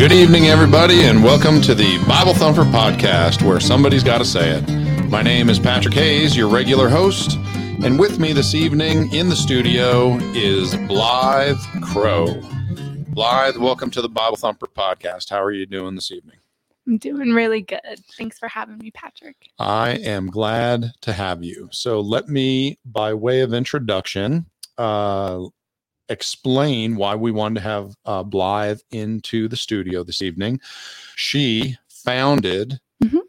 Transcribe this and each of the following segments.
Good evening, everybody, and welcome to the Bible Thumper podcast, where somebody's got to say it. My name is Patrick Hayes, your regular host, and with me this evening in the studio is Blythe Crow. Blythe, welcome to the Bible Thumper podcast. How are you doing this evening? I'm doing really good. Thanks for having me, Patrick. I am glad to have you. So, let me, by way of introduction, uh, explain why we wanted to have uh, Blythe into the studio this evening. She founded Mhm.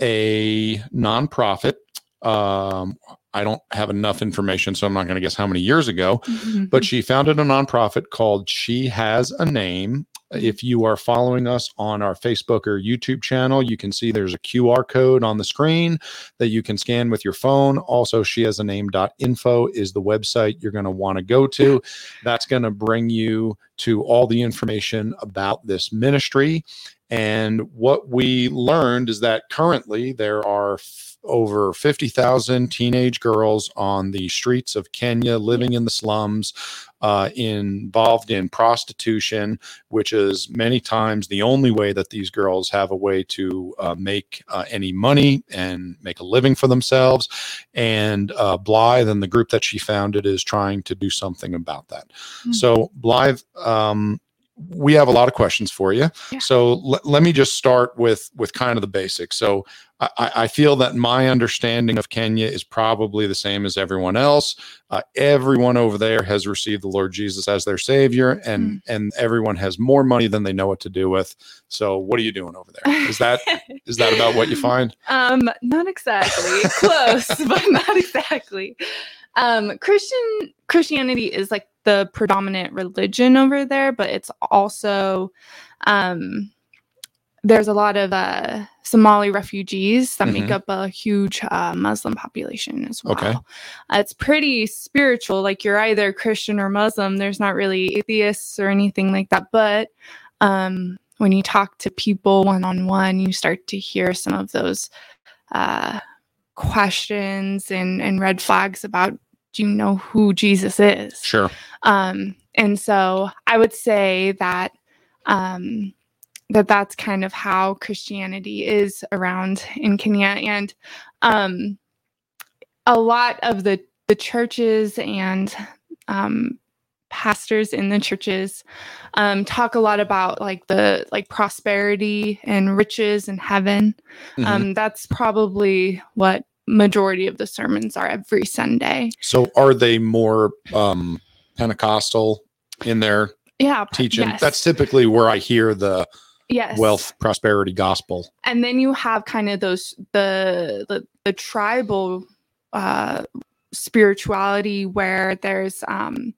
a nonprofit. Um, I don't have enough information, so I'm not going to guess how many years ago, but she founded a nonprofit called She Has a Name. If you are following us on our Facebook or YouTube channel, you can see there's a QR code on the screen that you can scan with your phone. Also, she has a name.info is the website you're going to want to go to. That's going to bring you to all the information about this ministry. And what we learned is that currently there are over 50,000 teenage girls on the streets of Kenya living in the slums, uh, involved in prostitution, which is many times the only way that these girls have a way to uh, make uh, any money and make a living for themselves. And uh, Blythe and the group that she founded is trying to do something about that. Mm. So, Blythe, um, we have a lot of questions for you. Yeah. So let, let me just start with with kind of the basics. So I, I feel that my understanding of Kenya is probably the same as everyone else. Uh, everyone over there has received the Lord Jesus as their Savior, and and everyone has more money than they know what to do with. So what are you doing over there? Is that is that about what you find? um, not exactly. Close, but not exactly. Um, Christian Christianity is like the predominant religion over there, but it's also um there's a lot of uh, Somali refugees that make Mhm. up a huge uh, Muslim population as well. Okay. Uh, it's pretty spiritual. Like you're either Christian or Muslim. There's not really atheists or anything like that. But um, when you talk to people one on one, you start to hear some of those uh, questions and, and red flags about do you know who Jesus is? Sure. Um, and so I would say that um, that that's kind of how Christianity is around in Kenya, and um, a lot of the the churches and um, pastors in the churches um, talk a lot about like the like prosperity and riches and heaven. Mhm. Um, that's probably what majority of the sermons are every Sunday. so are they more um, Pentecostal in their Yeah, teaching? yes. That's typically where I hear the yes. wealth prosperity gospel. and then you have kind of those the the, the tribal uh spirituality where there's um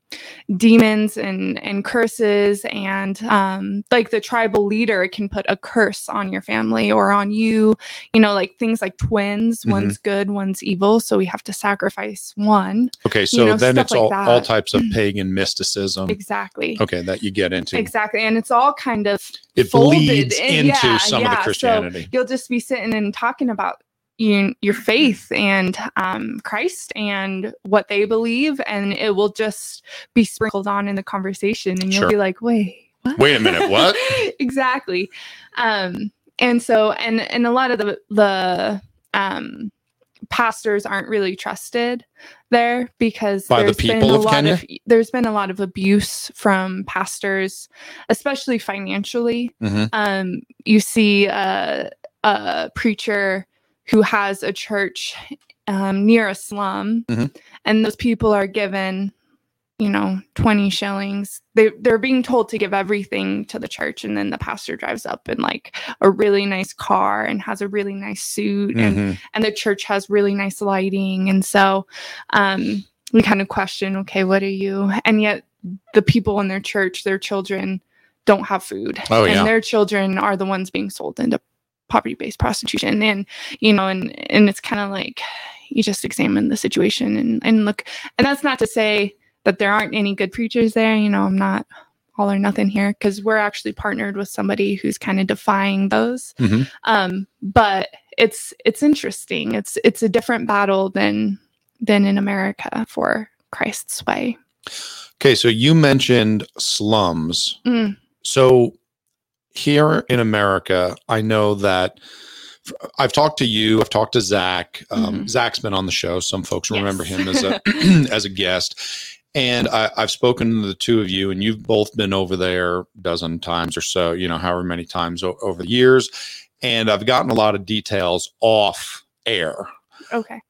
demons and and curses and um like the tribal leader can put a curse on your family or on you you know like things like twins Mhm. one's good one's evil so we have to sacrifice one Okay, so know, then it's like all all types of pagan mysticism. exactly Okay, that you get into. exactly and it's all kind of It bleeds in- into yeah, some of yeah, the so Christianity. you'll just be sitting and talking about you, your faith and um, Christ and what they believe, and it will just be sprinkled on in the conversation, and you'll Sure. be like, "Wait, what? Wait a minute, what? exactly." Um, and so, and and a lot of the the um, pastors aren't really trusted there because By the there's been people a of lot Kenya? of there's been a lot of abuse from pastors, especially financially Mhm. um, you see a, a preacher who has a church um, near a slum, Mhm. and those people are given, you know, 20 shillings. They, they're being told to give everything to the church, and then the pastor drives up in like a really nice car and has a really nice suit, and, Mhm. and the church has really nice lighting. And so um, we kind of question, okay, what are you? And yet the people in their church, their children, don't have food Oh, and yeah. their children are the ones being sold into poverty-based prostitution and you know and and it's kind of like you just examine the situation and and look and that's not to say that there aren't any good preachers there you know i'm not all or nothing here because we're actually partnered with somebody who's kind of defying those Mhm. um but it's it's interesting it's it's a different battle than than in america for christ's way Okay, so you mentioned slums. Mm. So here in America, I know that I've talked to you. I've talked to Zach. Um, Mhm. Zach's been on the show. Some folks Yes. remember him as a as a guest, and I, I've spoken to the two of you, and you've both been over there a dozen times or so. You know, however many times o- over the years, and I've gotten a lot of details off air. Okay.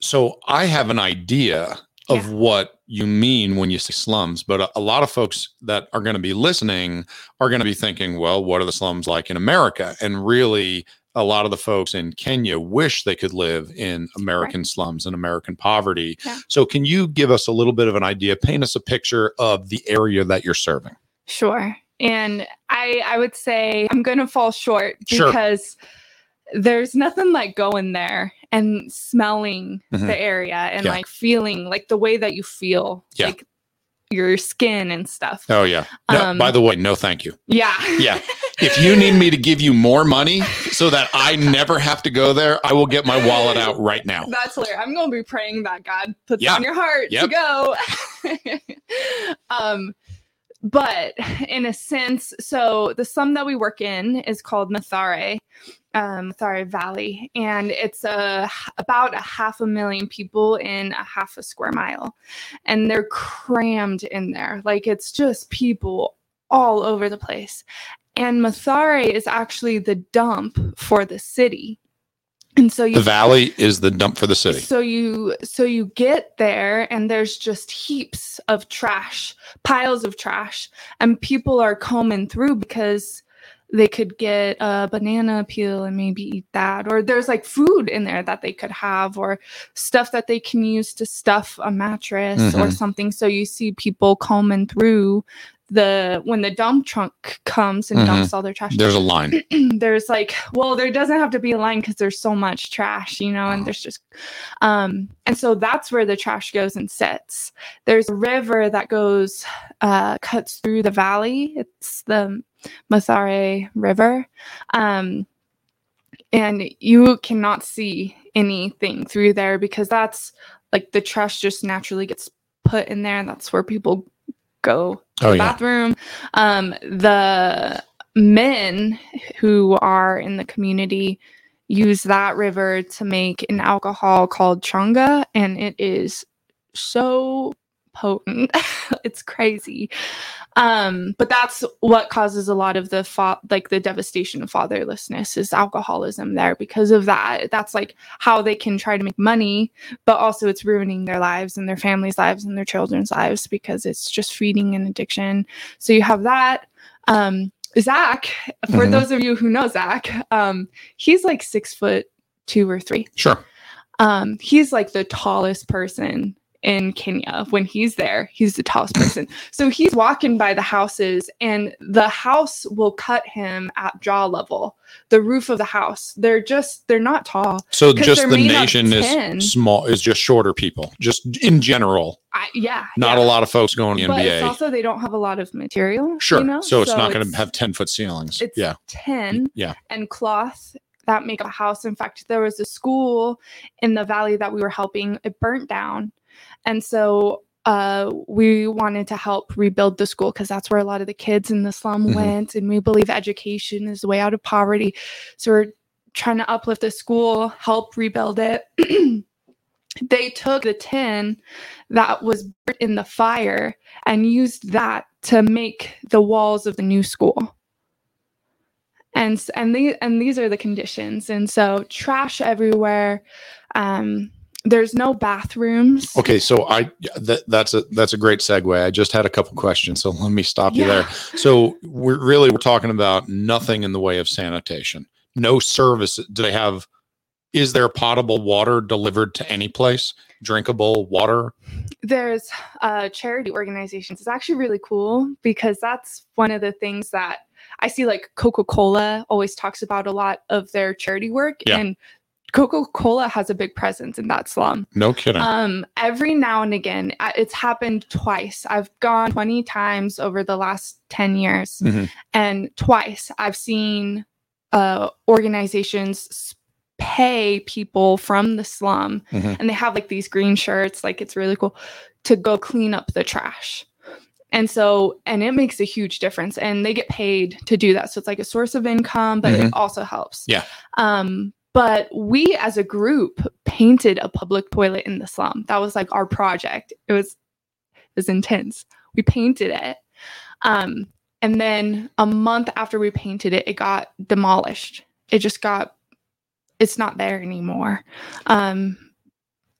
So I have an idea of Yeah. what you mean when you say slums, but a, a lot of folks that are going to be listening are going to be thinking, well, what are the slums like in America? And really, a lot of the folks in Kenya wish they could live in American slums and American poverty. Yeah. So, can you give us a little bit of an idea? Paint us a picture of the area that you're serving. Sure. And I I would say I'm going to fall short Sure. because there's nothing like going there and smelling Mhm. the area and Yeah. like feeling like the way that you feel Yeah. like your skin and stuff. Oh, yeah. No, Um, by the way, no, thank you. Yeah. Yeah. If you need me to give you more money so that I never have to go there, I will get my wallet out right now. That's hilarious. I'm gonna be praying that God puts Yeah. on your heart Yep. to go. um, but in a sense, so the sum that we work in is called Mathare, um, Mathare Valley, and it's a about a half a million people in a half a square mile, and they're crammed in there. Like it's just people all over the place. And Mathare is actually the dump for the city. And so you The valley is the dump for the city. so you so you get there and there's just heaps of trash, piles of trash, and people are combing through because they could get a banana peel and maybe eat that or there's like food in there that they could have or stuff that they can use to stuff a mattress or Mhm. something so you see people combing through the when the dump truck comes and Mhm. dumps all their trash There's a line. there's like well there doesn't have to be a line because there's so much trash you know and there's just um and so that's where the trash goes and sits there's a river that goes uh cuts through the valley it's the Mathare river um and you cannot see anything through there because that's like the trash just naturally gets put in there and that's where people go Oh, the yeah. bathroom. Um, the men who are in the community use that river to make an alcohol called chang'aa, and it is so potent. it's crazy. Um, but that's what causes a lot of the fa- like the devastation of fatherlessness is alcoholism there because of that. That's like how they can try to make money, but also it's ruining their lives and their families' lives and their children's lives because it's just feeding an addiction. So you have that. Um, Zach, for Mhm. those of you who know Zach, um, he's like six foot two or three. Sure. Um, he's like the tallest person in Kenya. When he's there, he's the tallest person. So he's walking by the houses, and the house will cut him at jaw level. The roof of the house. They're just they're not tall. So just they're the nation is small, is just shorter people, just in general. I, yeah, Not yeah. a lot of folks going to the But NBA. also they don't have a lot of material. Sure. You know? So it's not going to have 10 foot ceilings. it's yeah. ten. Yeah. and cloth that make up a house. In fact, there was a school in the valley that we were helping, it burnt down. And so uh, we wanted to help rebuild the school because that's where a lot of the kids in the slum Mhm. went. And we believe education is the way out of poverty. So we're trying to uplift the school, help rebuild it. they took the tin that was burnt in the fire and used that to make the walls of the new school and and these and these are the conditions and so trash everywhere um there's no bathrooms Okay, so I that, that's a that's a great segue. I just had a couple questions, so let me stop you there. So we're really we're talking about nothing in the way of sanitation. No service. Do they have? Is there potable water delivered to any place? Drinkable water? there's uh charity organizations it's actually really cool because that's one of the things that i see like coca-cola always talks about a lot of their charity work Yeah. and coca-cola has a big presence in that slum No kidding. Um, every now and again, uh, it's happened twice. I've gone 20 times over the last 10 years, Mhm. and twice I've seen uh, organizations pay people from the slum, Mhm. and they have like these green shirts, like it's really cool, to go clean up the trash. and so and it makes a huge difference and they get paid to do that so it's like a source of income but Mhm. it also helps Yeah. um but we as a group painted a public toilet in the slum that was like our project it was it was intense we painted it um and then a month after we painted it it got demolished it just got it's not there anymore um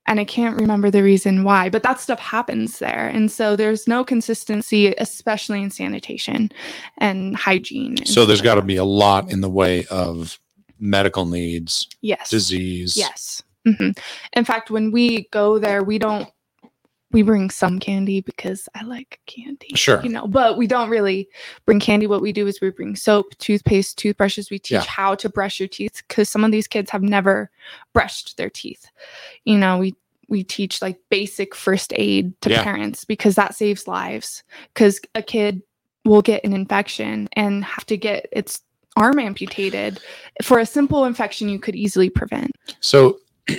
and I can't remember the reason why, but that stuff happens there. And so there's no consistency, especially in sanitation and hygiene. and So there's got to be a lot in the way of medical needs, yes. disease. Yes. hmm In fact, when we go there, we don't, we bring some candy because I like candy. Sure. You know, but we don't really bring candy. What we do is we bring soap, toothpaste, toothbrushes. We teach Yeah. how to brush your teeth because some of these kids have never brushed their teeth. You know, we, we teach like basic first aid to Yeah. parents because that saves lives. Because a kid will get an infection and have to get its arm amputated for a simple infection you could easily prevent. So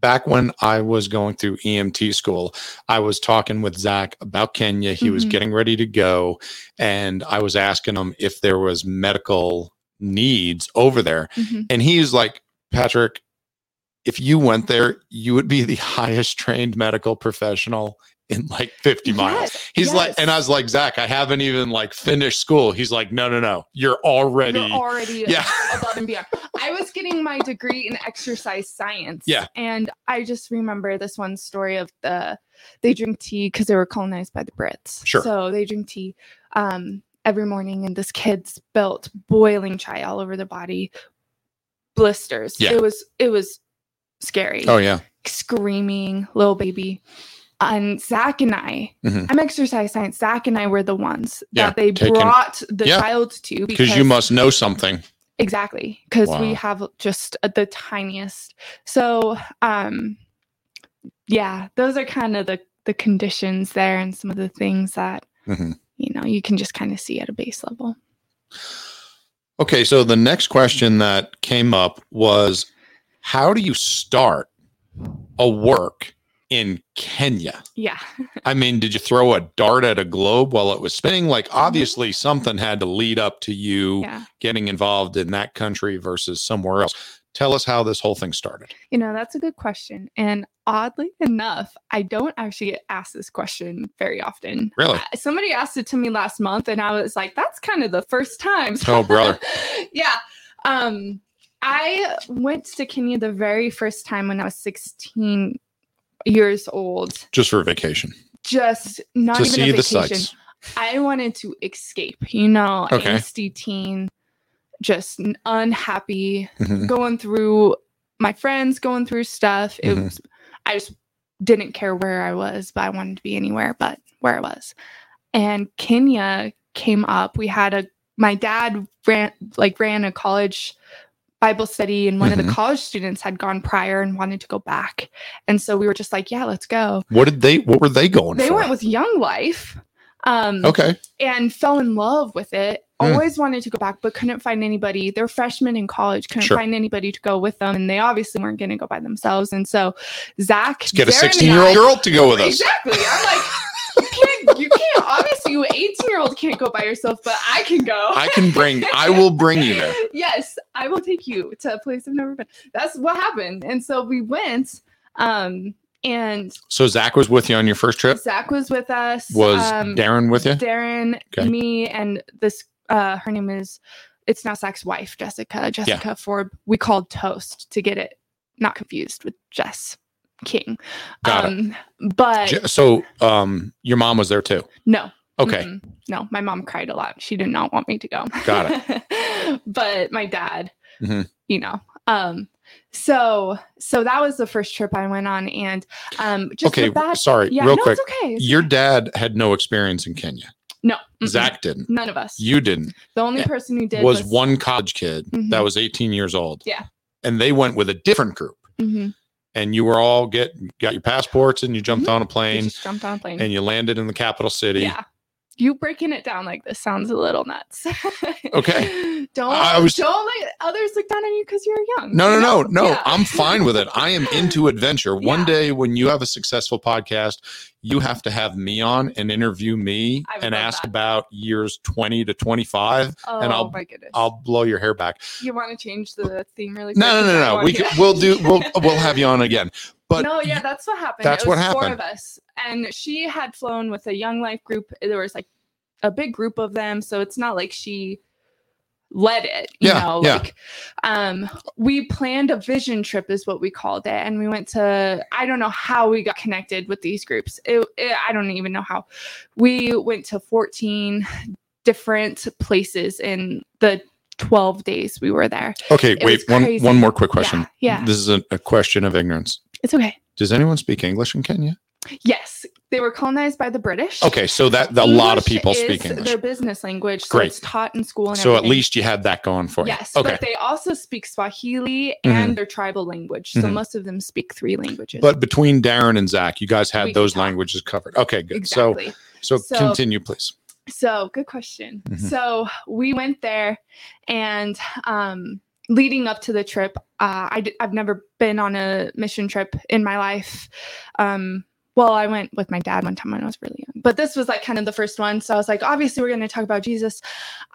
back when I was going through EMT school, I was talking with Zach about Kenya. He was Mhm. getting ready to go, and I was asking him if there was medical needs over there. And he's like, Patrick, if you went there, you would be the highest trained medical professional in like 50 miles. Yes, He's like, and I was like, Zach, I haven't even like finished school. He's like, no, no, no, you're already. You're already Yeah. above and beyond. I was getting my degree in exercise science. Yeah. And I just remember this one story of the they drink tea because they were colonized by the Brits. Sure. So they drink tea um, every morning, and this kid spilt boiling chai all over their body, blisters. Yeah. It was it was scary. oh, yeah. Screaming, little baby. And Zach and I, Mhm. I'm exercise science. Zach and I were the ones Yeah, that they taking- brought the Yeah. child to Because you must know something. exactly because Wow. we have just the tiniest so um yeah those are kind of the the conditions there and some of the things that Mhm. you know you can just kind of see at a base level Okay, so the next question that came up was how do you start a work in Kenya? yeah I mean, did you throw a dart at a globe while it was spinning? Like, obviously, something had to lead up to you yeah getting involved in that country versus somewhere else. Tell us how this whole thing started. you know that's a good question and oddly enough i don't actually get asked this question very often Really? Uh, somebody asked it to me last month and i was like that's kind of the first time Oh, brother. yeah um i went to kenya the very first time when i was 16 years old Just for a vacation just not to even see a the vacation sights. i wanted to escape you know Okay. angsty teen just unhappy Mhm. going through my friends going through stuff it Mhm. was i just didn't care where i was but i wanted to be anywhere but where i was and kenya came up we had a my dad ran like ran a college bible study and one of Mhm. the college students had gone prior and wanted to go back and so we were just like yeah let's go What did they? What were they going they for? went with young life um okay, and fell in love with it. Mm. Always wanted to go back, but couldn't find anybody. They're freshmen in college, couldn't Sure. find anybody to go with them, and they obviously weren't going to go by themselves. And so, Zach, let's get a Darren, and 16 year old girl to go with us. Exactly. I'm like, you 18 year old can't go by yourself, but I can go. I can bring. I will bring you there. yes, I will take you to a place I've never been. That's what happened. And so we went. Um, and So Zach was with you on your first trip. Zach was with us. Was um, Darren with you? Darren, Okay. me, and this uh her name is it's now Zach's wife, Jessica. Jessica Ford. We called Toast to get it not confused with Jess King. Got it. um but J- So, um, your mom was there too. no. Okay, mm-mm. No, my mom cried a lot. She did not want me to go. Got it. but my dad, Mhm. you know. Um so so that was the first trip I went on and um just okay. that sorry, yeah, real no, quick. it's okay. it's Your okay. dad had no experience in Kenya. no mm-mm. Zach didn't. none of us. You didn't. the only eh, person who did was one college kid that Mhm. was 18 years old. Yeah. And they went with a different group. Mhm. And you were all get got your passports and you jumped Mhm. on a plane just jumped on a plane. and you landed in the capital city. yeah. You breaking it down like this sounds a little nuts. Okay. Don't I was- don't let others look down on you because you're young. No, no, you no, know? no. Yeah. I'm fine with it. I am into adventure. One Yeah. day when you have a successful podcast, you have to have me on and interview me and ask that. about years 20 to 25 Oh and I'll my goodness. I'll blow your hair back. you want to change the theme really quick? No, no, no, no. We can, we'll do we'll we'll have you on again. But no, yeah, that's what happened. that's it what was Four of us, and she had flown with a young life group. There was like a big group of them, so it's not like she led it. You Yeah, know, yeah. like um, we planned a vision trip, is what we called it, and we went to. I don't know how we got connected with these groups. It, it, I don't even know how. We went to fourteen different places in the 12 days we were there. okay, it wait, one one more quick question. Yeah, yeah. This is a, a question of ignorance. It's okay. Does anyone speak English in Kenya? Yes, they were colonized by the British. Okay, so that a lot of people speak English. Their business language, so Great. it's taught in school and So at least you had that going for you. Yes, Okay. but they also speak Swahili Mhm. and their tribal language. So Mhm. most of them speak three languages. But between Darren and Zach, you guys had can those languages covered. Okay, good. exactly. So so So- continue, please. So good question. Mhm. So we went there, and um, leading up to the trip, uh, I d- I've never been on a mission trip in my life. Um, well, I went with my dad one time when I was really young, but this was like kind of the first one. So I was like, obviously, we're going to talk about Jesus.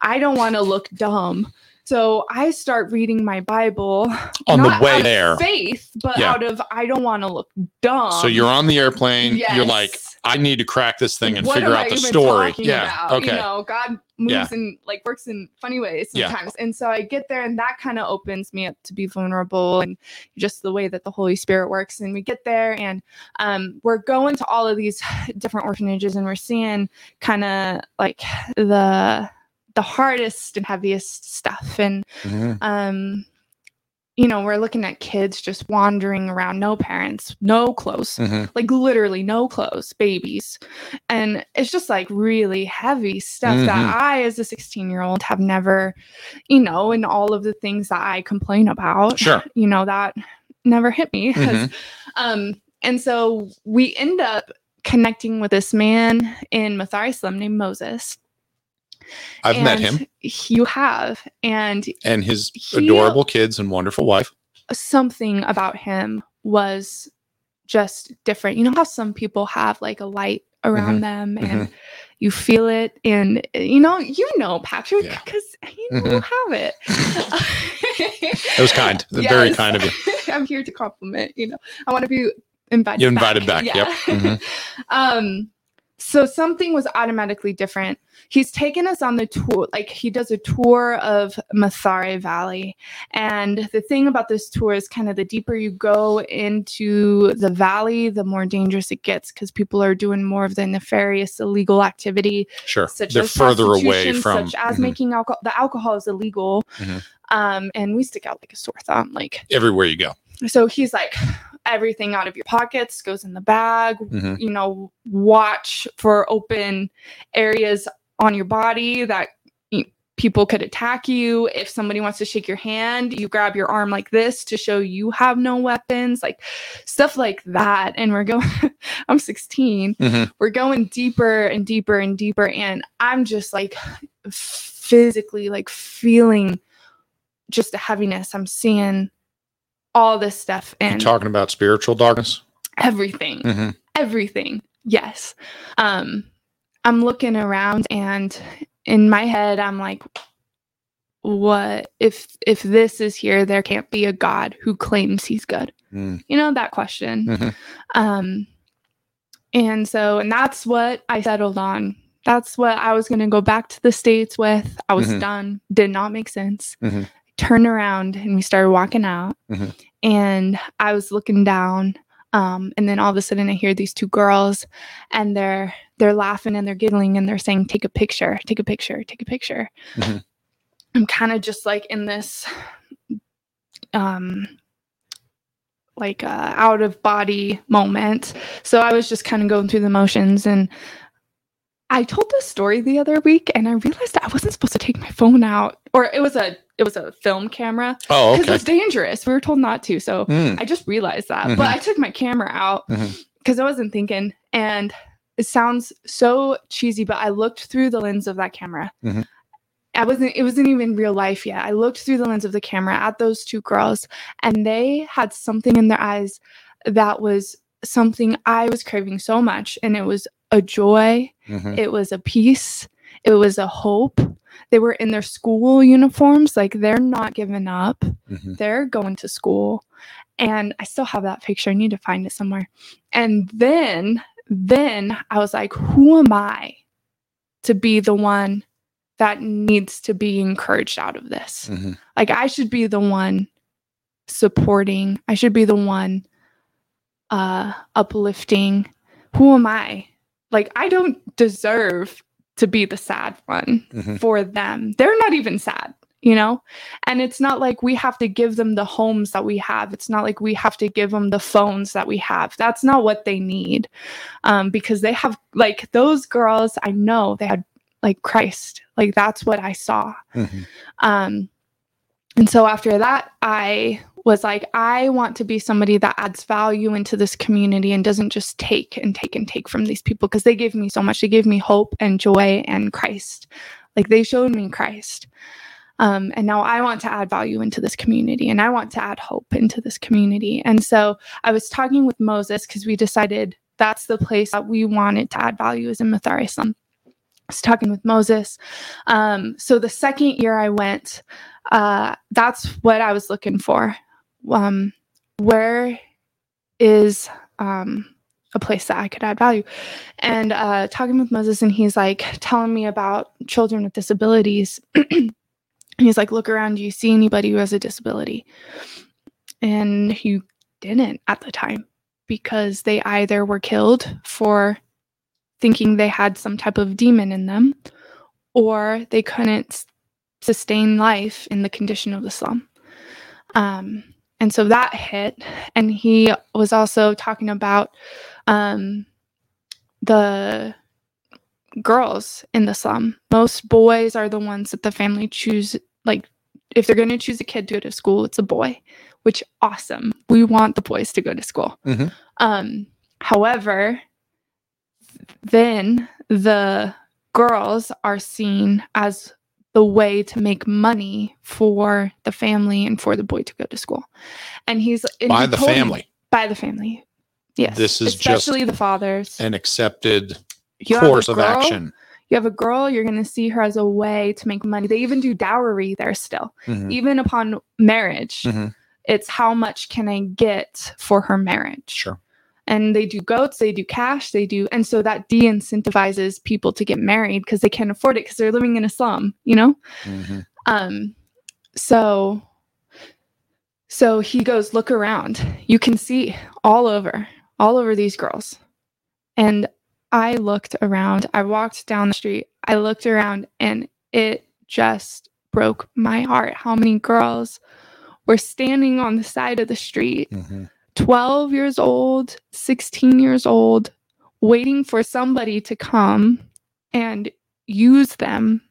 I don't want to look dumb. So I start reading my Bible On the way out of there. faith, but Yeah. out of I don't want to look dumb. so you're on the airplane. You're like, I need to crack this thing and What figure out I the story. Yeah. about? Okay. You know, God moves Yeah. and like works in funny ways sometimes. Yeah. sometimes. And so I get there and that kind of opens me up to be vulnerable and just the way that the Holy Spirit works. And we get there and um, we're going to all of these different orphanages and we're seeing kind of like the the hardest and heaviest stuff. And Mhm. um you know, we're looking at kids just wandering around, no parents, no clothes Mhm. like literally no clothes, babies. And it's just like really heavy stuff Mhm. that I, as a 16 year old, have never, you know, and all of the things that I complain about, Sure. you know, that never hit me. Mhm. Um, and so we end up connecting with this man in Mathare slum named Moses. I've met him You have. And and his he- adorable kids and wonderful wife. something about him was just different. You know how some people have like a light around them and you feel it and you know you know Patrick Yeah. because you know have it. It was kind. Very kind of you. I'm here to compliment, you know. I want to be invited You invited back. Yep. Mhm. um so something was automatically different. He's taken us on the tour, like he does a tour of Mathare Valley. And the thing about this tour is kind of the deeper you go into the valley, the more dangerous it gets because people are doing more of the nefarious illegal activity, Sure. such They're as further away from such as Mhm. making alcohol. The alcohol is illegal. Mhm. Um, and we stick out like a sore thumb. Like everywhere you go. so he's like everything out of your pockets goes in the bag Mhm. you know watch for open areas on your body that people could attack you if somebody wants to shake your hand you grab your arm like this to show you have no weapons like stuff like that and we're going i'm 16 Mhm. we're going deeper and deeper and deeper and i'm just like physically like feeling just a heaviness i'm seeing all this stuff and talking about spiritual darkness? everything hmm everything yes um i'm looking around and in my head i'm like what if if this is here there can't be a god who claims he's good Mm. you know that question Mhm. um and so and that's what i settled on that's what i was going to go back to the states with i was Mhm. done did not make sense Mhm. Turned around and we started walking out Mhm. and i was looking down um, and then all of a sudden i hear these two girls and they're they're laughing and they're giggling and they're saying take a picture take a picture take a picture Mhm. i'm kind of just like in this um like uh, out of body moment so i was just kind of going through the motions and i told this story the other week and i realized i wasn't supposed to take my phone out or it was a it was a film camera Oh, because okay. it's dangerous we were told not to so Mm. I just realized that. Mhm. But I took my camera out because I wasn't thinking. And it sounds so cheesy, but I looked through the lens of that camera. Mhm. I wasn't, it wasn't even real life yet. I looked through the lens of the camera at those two girls, and they had something in their eyes that was something I was craving so much. And it was a joy, Mhm. it was a peace, it was a hope. They were in their school uniforms, like they're not giving up, Mhm. they're going to school. And I still have that picture. I need to find it somewhere. And then, then I was like, who am I to be the one that needs to be encouraged out of this? Mhm. Like I should be the one supporting. I should be the one uh uplifting. Who am I? Like I don't deserve to be the sad one Mhm. for them. They're not even sad, you know? And it's not like we have to give them the homes that we have. It's not like we have to give them the phones that we have. That's not what they need. Um because they have like those girls I know they had like Christ. Like that's what I saw. Mhm. Um, and so after that, I was like, I want to be somebody that adds value into this community and doesn't just take and take and take from these people because they gave me so much. They gave me hope and joy and Christ. Like they showed me Christ. Um, and now I want to add value into this community and I want to add hope into this community. And so I was talking with Moses because we decided that's the place that we wanted to add value is in Mathare. I was talking with Moses. Um, so the second year I went, uh, that's what I was looking for. Um, where is um, a place that I could add value? And uh, talking with Moses, and he's like telling me about children with disabilities. he's like, look around, do you see anybody who has a disability? And you didn't at the time because they either were killed for thinking they had some type of demon in them or they couldn't sustain life in the condition of the slum. Um, and so that hit. And he was also talking about um, the girls in the slum. Most boys are the ones that the family choose. Like, if they're going to choose a kid to go to school, it's a boy, which awesome. We want the boys to go to school. Mhm. Um, however, then the girls are seen as the way to make money for the family and for the boy to go to school. And he's and By he the told me- family. by the family. Yes. This is just especially the fathers. An accepted You course of action. You have a girl, you're going to see her as a way to make money. They even do dowry there still. Mhm. Even upon marriage, Mhm. it's how much can I get for her marriage? Sure. And they do goats, they do cash, they do, and so that de incentivizes people to get married because they can't afford it because they're living in a slum, you know? Mhm. Um, so, so he goes, look around. You can see all over, all over these girls. And I looked around, I walked down the street, I looked around, and it just broke my heart how many girls were standing on the side of the street Mhm. 12 years old, 16 years old, waiting for somebody to come and use them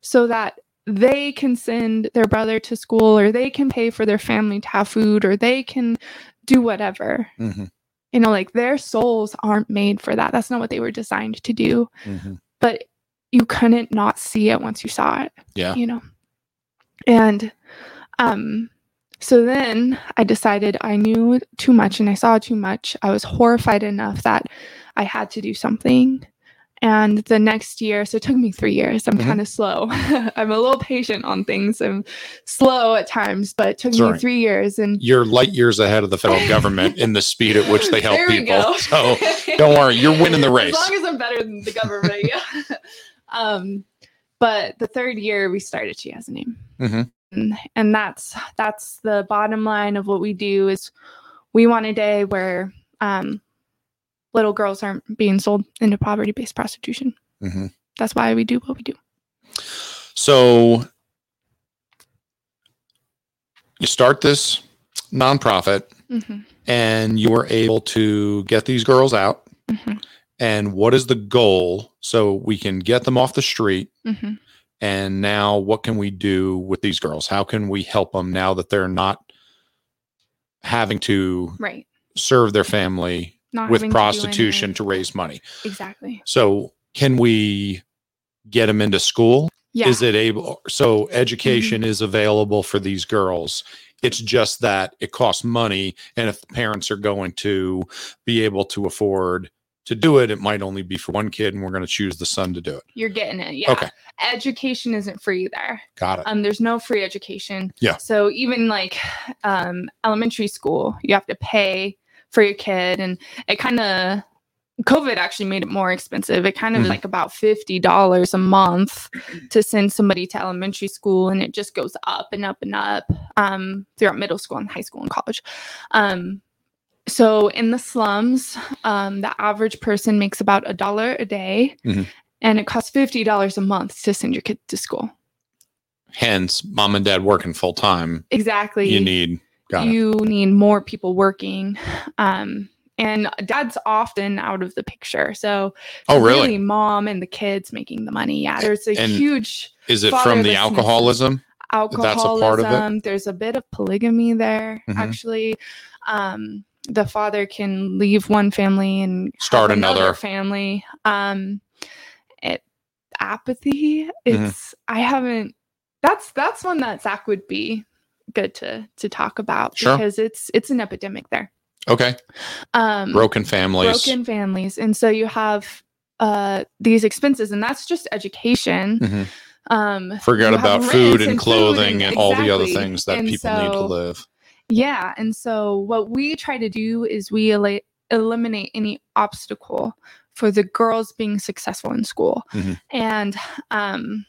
so that they can send their brother to school or they can pay for their family to have food or they can do whatever. Mhm. You know, like their souls aren't made for that. That's not what they were designed to do. Mhm. But you couldn't not see it once you saw it Yeah. you know and um so then i decided i knew too much and i saw too much i was horrified enough that i had to do something and the next year so it took me three years i'm Mhm. kind of slow i'm a little patient on things i'm slow at times but it took Sorry. me three years and You're light years ahead of the federal government in the speed at which they help people. So don't worry, you're winning the race. As long as I'm better than the government, yeah. um, but the third year we started She Has a Name, Mhm. And, and that's that's the bottom line of what we do is we want a day where um, little girls aren't being sold into poverty-based prostitution. Mhm. That's why we do what we do. So you start this nonprofit Mhm, and you were able to get these girls out. mhm, And what is the goal so we can get them off the street? mhm. And now, what can we do with these girls? How can we help them now that they're not having to Right. serve their family Not with having to prostitution to raise money? Exactly. So, can we get them into school? Yeah. Mm-hmm. Is it able? So, education is available for these girls It's just that it costs money. And if the parents are going to be able to afford to do it, it might only be for one kid, and we're going to choose the son to do it. You're getting it. Yeah. Okay. Education isn't free there. Got it. Um, there's no free education. Yeah. So even like um, elementary school, you have to pay for your kid, and it kind of COVID actually made it more expensive. It kind of Mhm. like about fifty dollars a month to send somebody to elementary school, and it just goes up and up and up um, throughout middle school and high school and college. Um, so in the slums, um, the average person makes about a dollar a day, Mhm. and it costs fifty dollars a month to send your kid to school. Hence, mom and dad working full time. Exactly. You need. You need more people working. Um, and dad's often out of the picture. So Oh, it's really? mom and the kids making the money. Yeah, there's a And huge Is it from the alcoholism? alcoholism. part of it? There's a bit of polygamy there, Mhm. actually. Um, the father can leave one family and Start another. family. Um, it apathy. Mhm. It's I haven't. That's that's one that Zach would be good to to talk about Sure. because it's it's an epidemic there. Okay. Um, Broken families. broken families, and so you have uh these expenses, and that's just education. Mhm. Um, Forget about food and food clothing and all the other things that And people need to live. Yeah. And so what we try to do is we eli- eliminate any obstacle for the girls being successful in school. Mhm. And um,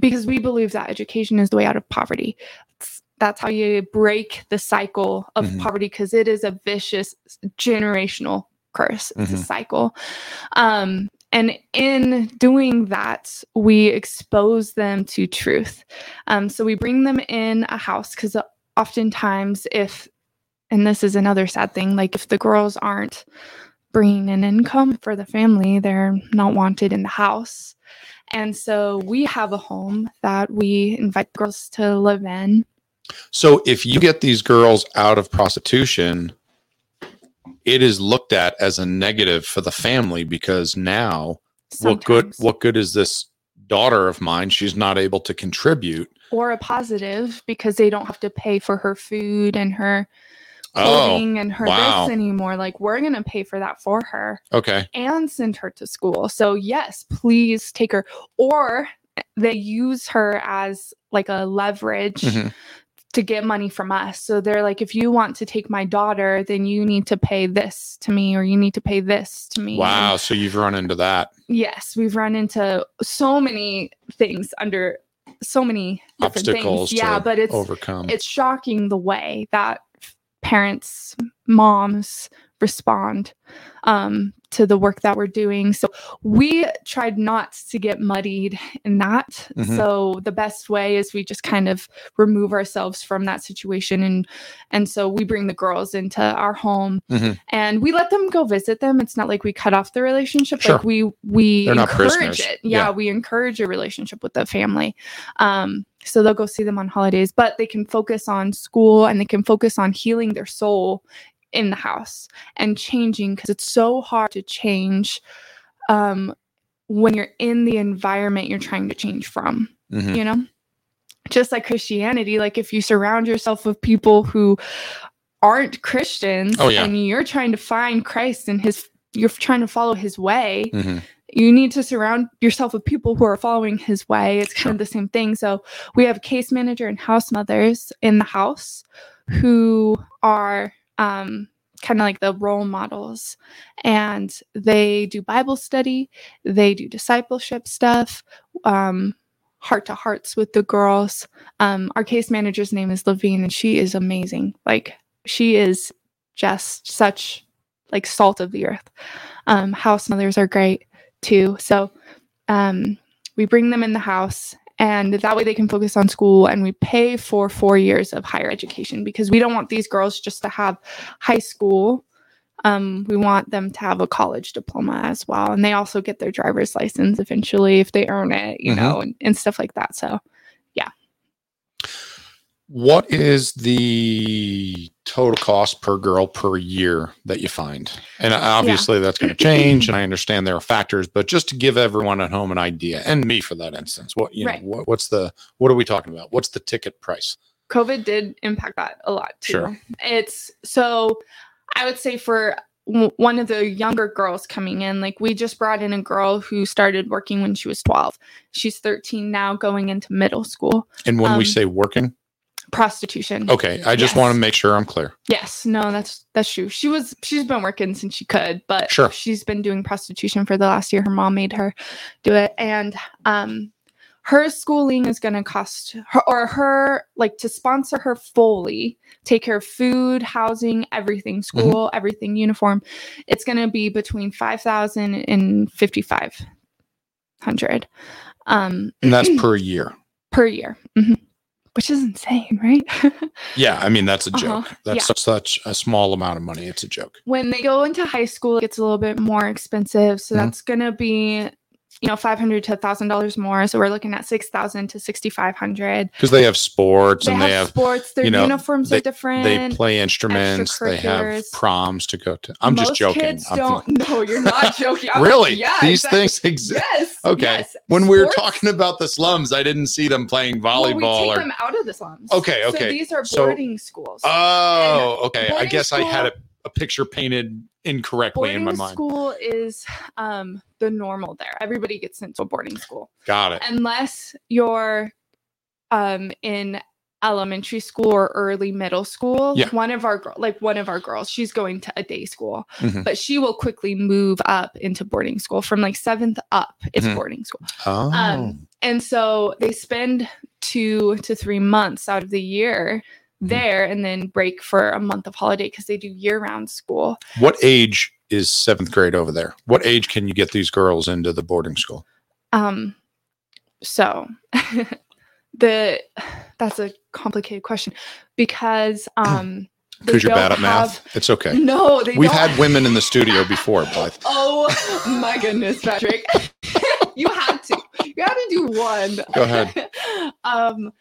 because we believe that education is the way out of poverty. It's- That's how you break the cycle of Mhm. poverty because it is a vicious generational curse. It's a Mhm. cycle. Um, and in doing that, we expose them to truth. Um, so we bring them in a house because oftentimes, if, and this is another sad thing, like if the girls aren't bringing an income for the family, they're not wanted in the house. And so we have a home that we invite girls to live in. So if you get these girls out of prostitution, it is looked at as a negative for the family because now what good what good is this daughter of mine? She's not able to contribute. or a positive because they don't have to pay for her food and her Oh, clothing and her wow. this anymore. Like we're gonna pay for that for her okay. and send her to school. So yes, please take her. Or they use her as like a leverage Mhm. To get money from us. So they're like, if you want to take my daughter, then you need to pay this to me, or you need to pay this to me. And Wow. So you've run into that. yes, we've run into so many things under so many different Obstacles things. Yeah, but it's overcome. it's shocking the way that parents moms respond um, to the work that we're doing so we tried not to get muddied in that Mhm. so the best way is we just kind of remove ourselves from that situation and and so we bring the girls into our home Mhm. and we let them go visit them it's not like we cut off the relationship Sure. like we we They're encourage it yeah, Yeah. we encourage a relationship with the family um so they'll go see them on holidays but they can focus on school and they can focus on healing their soul in the house and changing because it's so hard to change um when you're in the environment you're trying to change from Mhm. you know just like christianity like if you surround yourself with people who aren't christians Oh, yeah. and you're trying to find christ and his you're trying to follow his way Mhm. you need to surround yourself with people who are following his way it's kind of the same thing so we have case manager and house mothers in the house who are um, kind of like the role models. And they do bible study they do discipleship stuff um, heart to hearts with the girls. Um, our case manager's name is levine and she is amazing. Like she is just such like salt of the earth. Um, house mothers are great too. So um, we bring them in the house and that way they can focus on school and we pay for four years of higher education because we don't want these girls just to have high school um, we want them to have a college diploma as well and they also get their driver's license eventually if they earn it you Mhm. know and, and stuff like that so yeah. What is the total cost per girl per year that you find? And obviously that's going to change, and I understand there are factors, but just to give everyone at home an idea, and me for that instance, what you Right. know, what, what's the what are we talking about? What's the ticket price? COVID did impact that a lot too. Sure. It's so I would say for w- one of the younger girls coming in, like we just brought in a girl who started working when she was 12. She's 13 now, going into middle school. And when we Um, say working, Prostitution. okay, I just Yes. want to make sure I'm clear. Yes, no, that's that's true. She was she's been working since she could, but Sure. she's been doing prostitution for the last year. Her mom made her do it, and um, her schooling is going to cost her or her like to sponsor her fully, take care of food, housing, everything, school, everything, uniform. It's going to be between five thousand and fifty five hundred, um, And that's per year. per year, Mhm. Which is insane, right? Yeah, I mean that's a Uh-huh, joke. That's such, such a small amount of money. It's a joke. when they go into high school, it gets a little bit more expensive. So Mhm. that's going to be, you know, five hundred to thousand dollars more. So we're looking at six thousand to sixty five hundred. Because they have sports They and have, they have sports. Their you know, uniforms are different. they play instruments. They have proms to go to. I'm just joking. Kids I'm- don't. No, you're not joking. I'm like, really? yeah. These exactly. things exist. Yes. Okay. yes. When we were talking about the slums, I didn't see them playing well, volleyball we take or. them out of the slums. Okay, So okay. these are So- boarding schools. Oh, okay. I guess I had a, school- a picture painted incorrectly boarding in my mind. school is um, the normal there. Everybody gets sent to a boarding school. Got it. unless you're um in elementary school or early middle school Yeah. one of our girl like one of our girls she's going to a day school Mhm. but she will quickly move up into boarding school from like seventh up it's Mhm. boarding school Oh, um and so they spend two to three months out of the year. There and then break for a month of holiday because they do year-round school what age is seventh grade over there? What age can you get these girls into the boarding school? Um, so the that's a complicated question because um Because you're bad at math. It's okay. No, they We've don't- had women in the studio before, Blythe. Oh my goodness, Patrick. you had to. You had to do one. Go ahead. um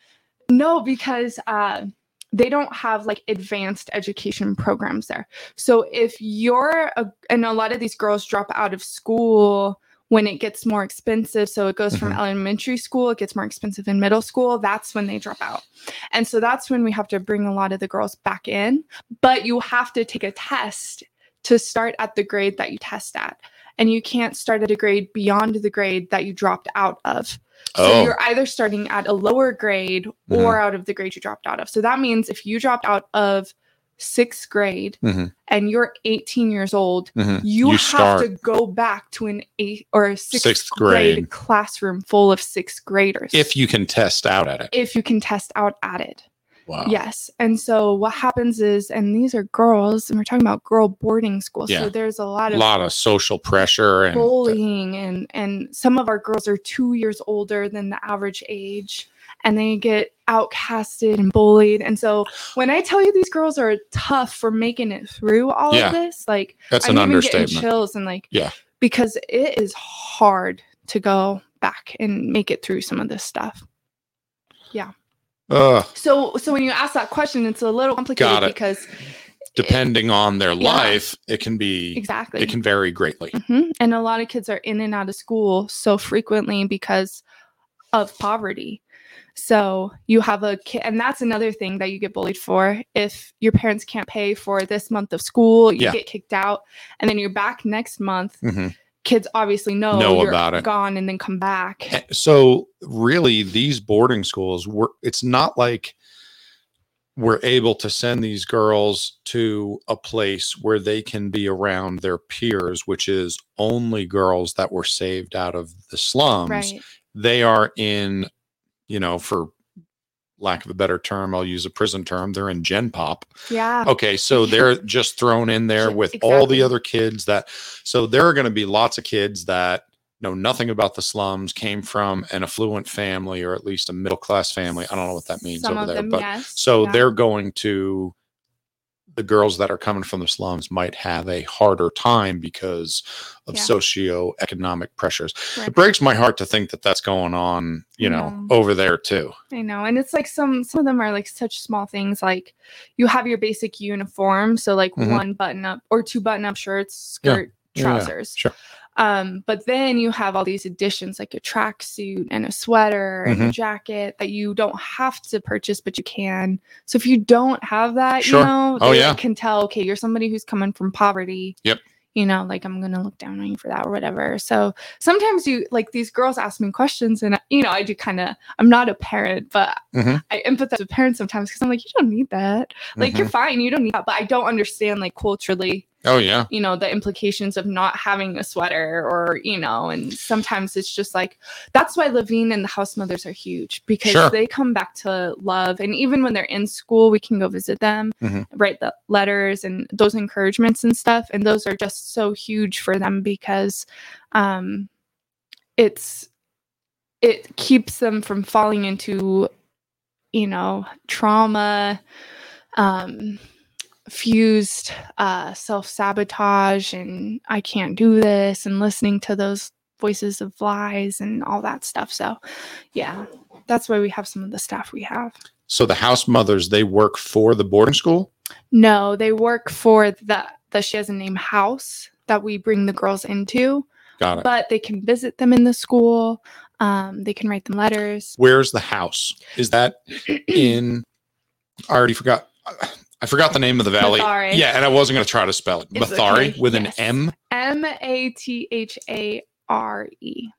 no, because uh they don't have like advanced education programs there. So if you're a, and a lot of these girls drop out of school when it gets more expensive. So it goes from Mhm. elementary school, it gets more expensive in middle school. That's when they drop out. And so that's when we have to bring a lot of the girls back in. But you have to take a test to start at the grade that you test at. And you can't start at a grade beyond the grade that you dropped out of. So Oh, you're either starting at a lower grade or out of the grade you dropped out of. So that means if you dropped out of sixth grade Mhm. and you're 18 years old, mhm. you, You have start- to go back to an eighth or a sixth, Sixth grade. grade. classroom full of sixth graders. if you can test out at it. if you can test out at it. Wow. Yes. And so what happens is, and these are girls, and we're talking about girl boarding school. Yeah. So there's a lot A of lot of social pressure and bullying and and some of our girls are two years older than the average age and they get outcasted and bullied and so when i tell you these girls are tough for making it through all Yeah. of this like that's i'm an understatement. chills and like Yeah. because it is hard to go back and make it through some of this stuff Ugh, so so when you ask that question it's a little complicated it. because depending on their Yeah. life, it can be exactly it can vary greatly. hmm And a lot of kids are in and out of school so frequently because of poverty. So you have a kid, and that's another thing that you get bullied for. If your parents can't pay for this month of school, you Yeah. get kicked out, and then you're back next month. Mhm. Kids obviously know, Know you're about it. gone, and then come back. Eh, So really, these boarding schools were. It's not like we're able to send these girls to a place where they can be around their peers, which is only girls that were saved out of the slums. Right. They are in, you know, for lack of a better term, I'll use a prison term. They're in Gen Pop. Yeah. Okay, so they're just thrown in there with all the other kids that so there are going to be lots of kids that know nothing about the slums, came from an affluent family or at least a middle class family. I don't know what that means Some over there, them, but yes. so yeah. they're going to the girls that are coming from the slums might have a harder time because of Yeah. socioeconomic pressures. Right. It breaks my heart to think that that's going on, you know, Mhm. over there too. I know. And it's like some some of them are like such small things like you have your basic uniform, so like Mhm. one button up or two button up shirts, skirt, Yeah, yeah. trousers. Sure. Um, but then you have all these additions like a tracksuit and a sweater and a jacket that you don't have to purchase, but you can. So if you don't have that, Sure. you know, Oh, they yeah. can tell, okay, you're somebody who's coming from poverty. Yep. You know, like I'm gonna look down on you for that or whatever. So sometimes you like these girls ask me questions, and you know, I do kind of. I'm not a parent, but Mhm. I empathize with parents sometimes because I'm like, you don't need that. Like you're fine, you don't need that. But I don't understand like culturally Oh yeah. you know the implications of not having a sweater or you know and sometimes it's just like that's why levine and the house mothers are huge because Sure. they come back to love and even when they're in school we can go visit them Mhm. write the letters and those encouragements and stuff and those are just so huge for them because um it's it keeps them from falling into you know trauma um fused uh self-sabotage and i can't do this and listening to those voices of lies and all that stuff so yeah that's why we have some of the staff we have So the house mothers they work for the boarding school. no they work for the the she has a name house that we bring the girls into Got it. but they can visit them in the school um they can write them letters Where's the house? Is that in? I already forgot. I forgot the name of the valley. Mathare. Yeah, and I wasn't going to try to spell it. It's Mathare okay, with yes. an M. M A T H A R E.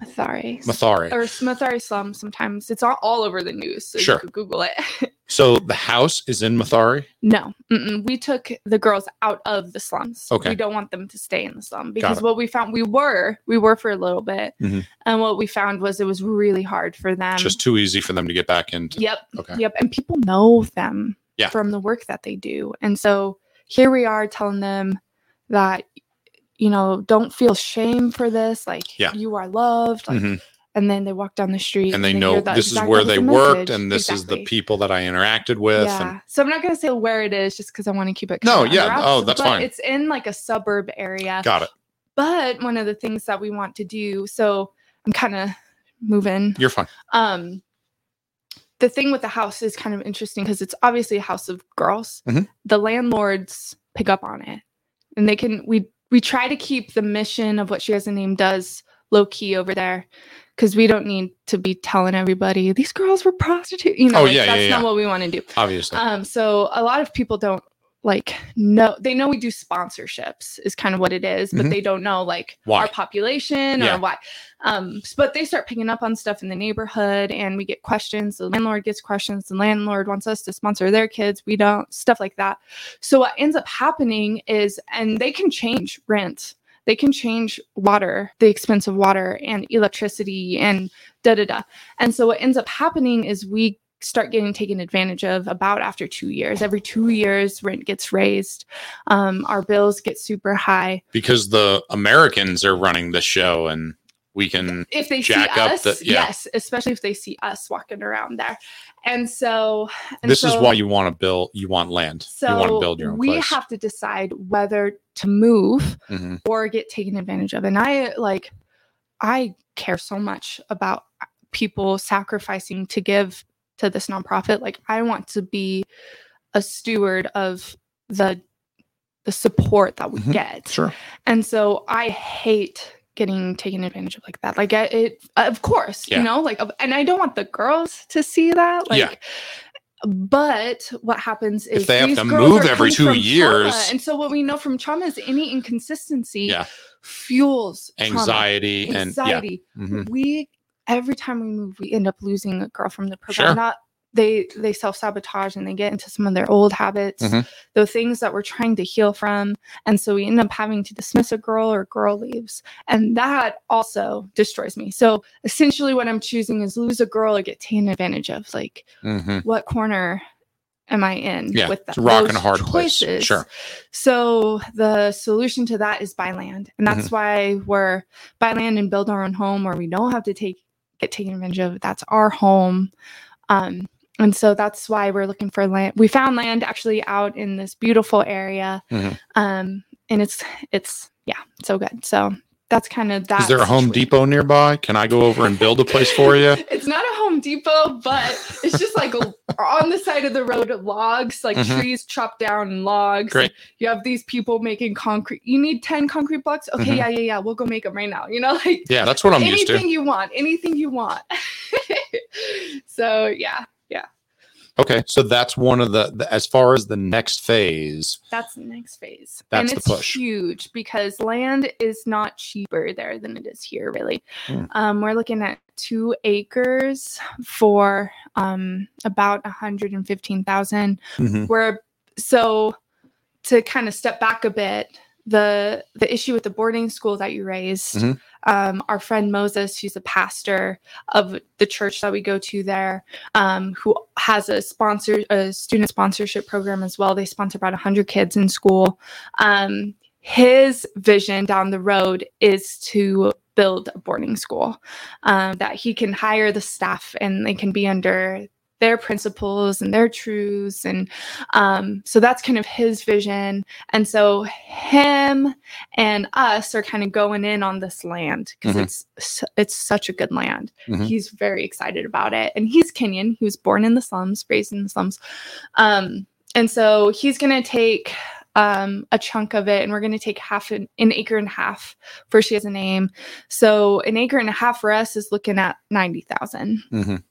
Mathari. Mathare. Or Mathari slum sometimes. It's all, all over the news. So Sure. Google it. So the house is in Mathari? no. Mm-mm. We took the girls out of the slums. Okay. We don't want them to stay in the slum because what we found, we were, we were for a little bit. Mhm. And what we found was it was really hard for them. Just too easy for them to get back into. Yep. Okay. Yep. And people know them Yeah. from the work that they do. And so here we are telling them that, you know, don't feel shame for this. Like Yeah. you are loved. Like, Mhm. And then they walk down the street And they hear know this is where they worked, message. and this is the people that I interacted with. Yeah. And So I'm not going to say where it is just because I want to keep it. No, yeah. wraps, Oh, that's but fine. It's in like a suburb area. got it. But one of the things that we want to do, so I'm kind of moving You're fine. um the thing with the house is kind of interesting because it's obviously a house of girls Mhm. the landlords pick up on it and they can we we try to keep the mission of what she has a name does low key over there because we don't need to be telling everybody these girls were prostitutes you know Oh, like, yeah, yeah, that's not yeah. what we want to do Obviously. um so a lot of people don't like no they know we do sponsorships is kind of what it is, but Mhm. they don't know like Why? our population Yeah. or why. Um but they start picking up on stuff in the neighborhood and we get questions. The landlord gets questions. The landlord wants us to sponsor their kids. We don't stuff like that. So what ends up happening is and they can change rent. They can change water the expense of water and electricity and da da da. And so what ends up happening is we start getting taken advantage of about after two years. Every two years, rent gets raised. Um, our bills get super high. because the Americans are running the show and we can If they Jack see up us, the- yeah. yes, especially if they see us walking around there. And so, and this is why you want to build you want land you want to So build your own we place have to decide whether to move Mhm. or get taken advantage of. And I like, I care so much about people sacrificing to give to this nonprofit. Like, I want to be a steward of the the support that we Mhm. get. sure And so I hate getting taken advantage of like that. Like I, it, of course, Yeah. you know, like, and I don't want the girls to see that. Like, Yeah. but what happens is they have to move every two from trauma. years- and so what we know from trauma is any inconsistency Yeah. fuels trauma, anxiety and yeah anxiety. Mhm. We every time we move, we end up losing a girl from the program. Sure. Not they they self sabotage and they get into some of their old habits, Mhm. the things that we're trying to heal from, and so we end up having to dismiss a girl or a girl leaves, and that also destroys me. So essentially, what I'm choosing is lose a girl or get taken advantage of. Like, Mhm. what corner am I in Yeah, with that? rock and hard place. choices? Sure. So the solution to that is buy land, and that's Mm-hmm. why we're buy land and build our own home, where we don't have to take get taken advantage of. That's our home, um, and so that's why we're looking for land. We found land actually out in this beautiful area, Mhm. um, and it's it's yeah, so good. So that's kind of that. Is there a Home situation. Depot nearby? Can I go over and build a place for you? it's not a Home Depot, but it's just like on the side of the road logs, like Mhm. trees chopped down and logs. Great. You have these people making concrete. You need 10 concrete blocks? Okay, Mhm. yeah, yeah, yeah. We'll go make them right now. You know, like Yeah, that's what I'm used to. anything you want, anything you want. so, yeah, Okay, so that's one of the, the as far as the next phase. that's the next phase. That's and the it's push. huge because land is not cheaper there than it is here, really. Hmm. Um, we're looking at two acres for um, about 115,000 Mhm. where so to kind of step back a bit the the issue with the boarding school that you raised Mhm. um, our friend moses who's a pastor of the church that we go to there um, who has a sponsor a student sponsorship program as well they sponsor about 100 kids in school um, his vision down the road is to build a boarding school um, that he can hire the staff and they can be under their principles and their truths and um, so that's kind of his vision and so him and us are kind of going in on this land because Mhm. it's it's such a good land Mhm. he's very excited about it and he's kenyan he was born in the slums raised in the slums um, and so he's going to take um, a chunk of it and we're going to take half an, an acre and a half for she has a name so an acre and a half for us is looking at 90000 Mhm.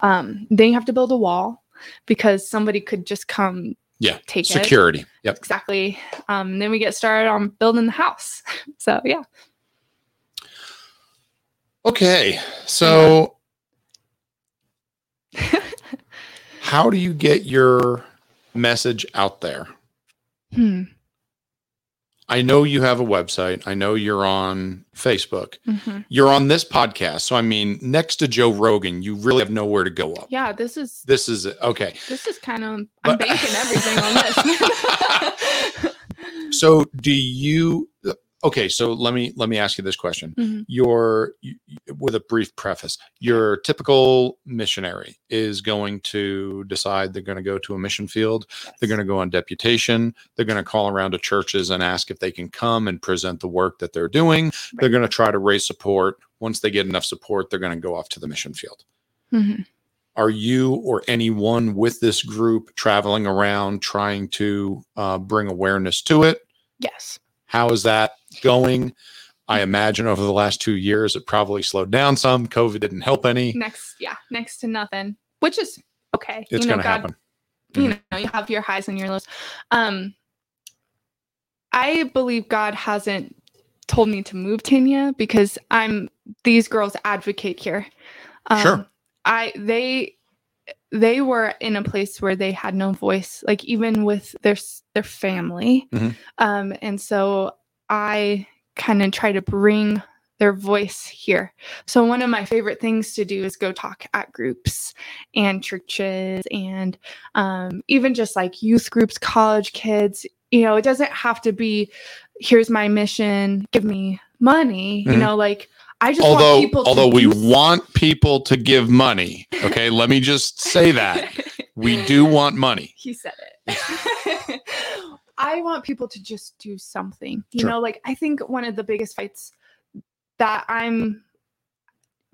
Um, then you have to build a wall because somebody could just come Yeah, take it security. Yep. exactly um, then we get started on building the house so yeah Okay, so how do you get your message out there? hmm. I know you have a website. I know you're on Facebook. Mhm. You're on this podcast. So I mean, next to Joe Rogan, you really have nowhere to go up. yeah this is This is it. Okay. this is kind of i'm But- banking everything on this So do you okay, so let me let me ask you this question. Mhm. Your you- with a brief preface, your typical missionary is going to decide they're going to go to a mission field. They're going to go on deputation. They're going to call around to churches and ask if they can come and present the work that they're doing. They're going to try to raise support. Once they get enough support, they're going to go off to the mission field. Mhm. Are you or anyone with this group traveling around trying to uh, bring awareness to it? yes How is that going? I imagine over the last two years, it probably slowed down some. COVID didn't help any. next yeah next to nothing which is okay It's you know going to god happen. you know you have your highs and your lows um i believe god hasn't told me to move to Kenya because i'm these girls advocate here um, Sure. i they they were in a place where they had no voice like even with their their family Mhm. um and so i kind of try to bring their voice here so one of my favorite things to do is go talk at groups and churches and um, even just like youth groups, college kids. You know, it doesn't have to be, here's my mission, give me money. You Mhm. know, like I just Although, want people. although we want people to give money, okay, let me just say that we do want money. he said it. I want people to just do something. You Sure. know, like I think one of the biggest fights that I'm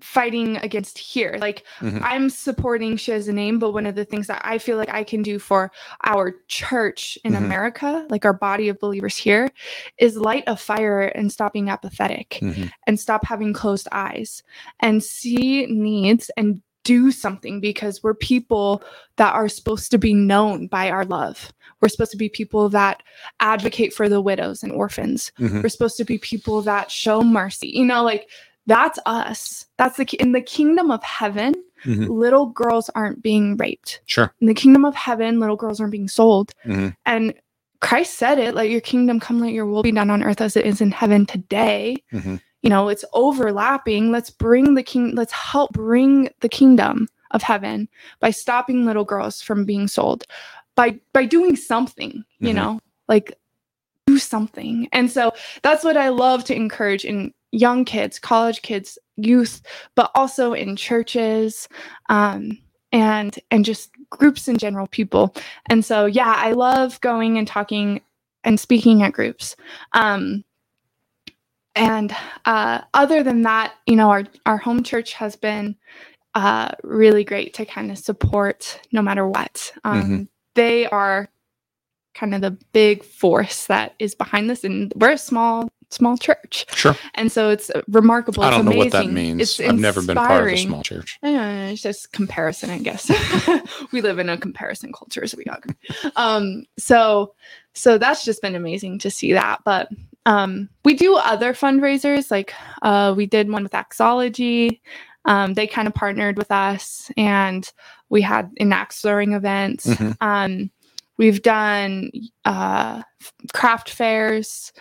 fighting against here, like Mhm. I'm supporting She Has a Name, but one of the things that I feel like I can do for our church in Mhm. America, like our body of believers here, is light a fire and stop being apathetic Mhm. and stop having closed eyes and see needs and do something because we're people that are supposed to be known by our love. We're supposed to be people that advocate for the widows and orphans. Mhm. We're supposed to be people that show mercy. You know, like that's us. That's the in the kingdom of heaven. Mhm. Little girls aren't being raped. Sure. In the kingdom of heaven, little girls aren't being sold. Mhm. And Christ said it, let your kingdom come, let your will be done on earth as it is in heaven today. You know, it's overlapping. Let's bring the king, let's help bring the kingdom of heaven by stopping little girls from being sold. By by doing something, you Mhm. know, like do something. And so that's what I love to encourage in young kids, college kids, youth, but also in churches. Um, and and just groups in general people and so yeah i love going and talking and speaking at groups um and uh, other than that, you know, our our home church has been uh, really great to kind of support no matter what. Um, Mhm. They are kind of the big force that is behind this, and we're a small small church, Sure. and so it's remarkable. I don't know what that means. It's I've never been part of a small church. It's just comparison, I guess. we live in a comparison culture, so we got. Um, so, so that's just been amazing to see that. But um, we do other fundraisers, like uh, we did one with Axology. Um, they kind of partnered with us, and we had an axe throwing event. Mhm. Um, we've done uh, craft fairs.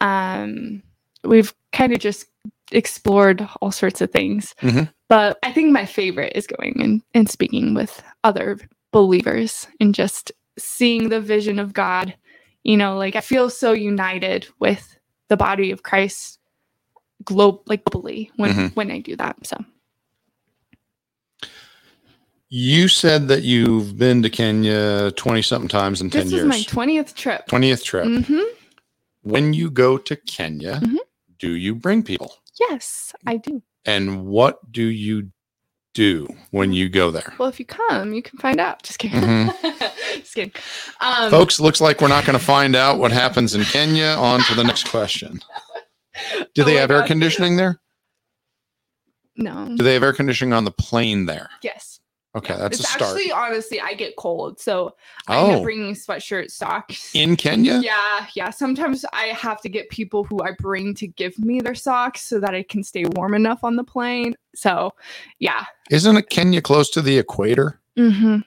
Um, we've kind of just explored all sorts of things. Mhm. But I think my favorite is going and, and speaking with other believers and just seeing the vision of God. You know, like I feel so united with the body of Christ globe like globally when Mhm. when I do that. So You said that you've been to Kenya 20 something times in 10 this years. This is my twentieth trip. 20th trip. Mm-hmm. When you go to Kenya, Mhm. do you bring people? Yes, I do. And what do you do when you go there? Well, if you come, you can find out. Just kidding. Just kidding. Um, Folks, looks like we're not going to find out what happens in Kenya. On to the next question. Do Oh they my have air conditioning there? No. Do they have air conditioning on the plane there? Yes. Okay, that's it's a start. actually honestly, I get cold, so I end up oh, bringing sweatshirt socks. in Kenya? Yeah, yeah. Sometimes I have to get people who I bring to give me their socks so that I can stay warm enough on the plane. So, yeah. Isn't it Kenya close to the equator? Mm-hmm.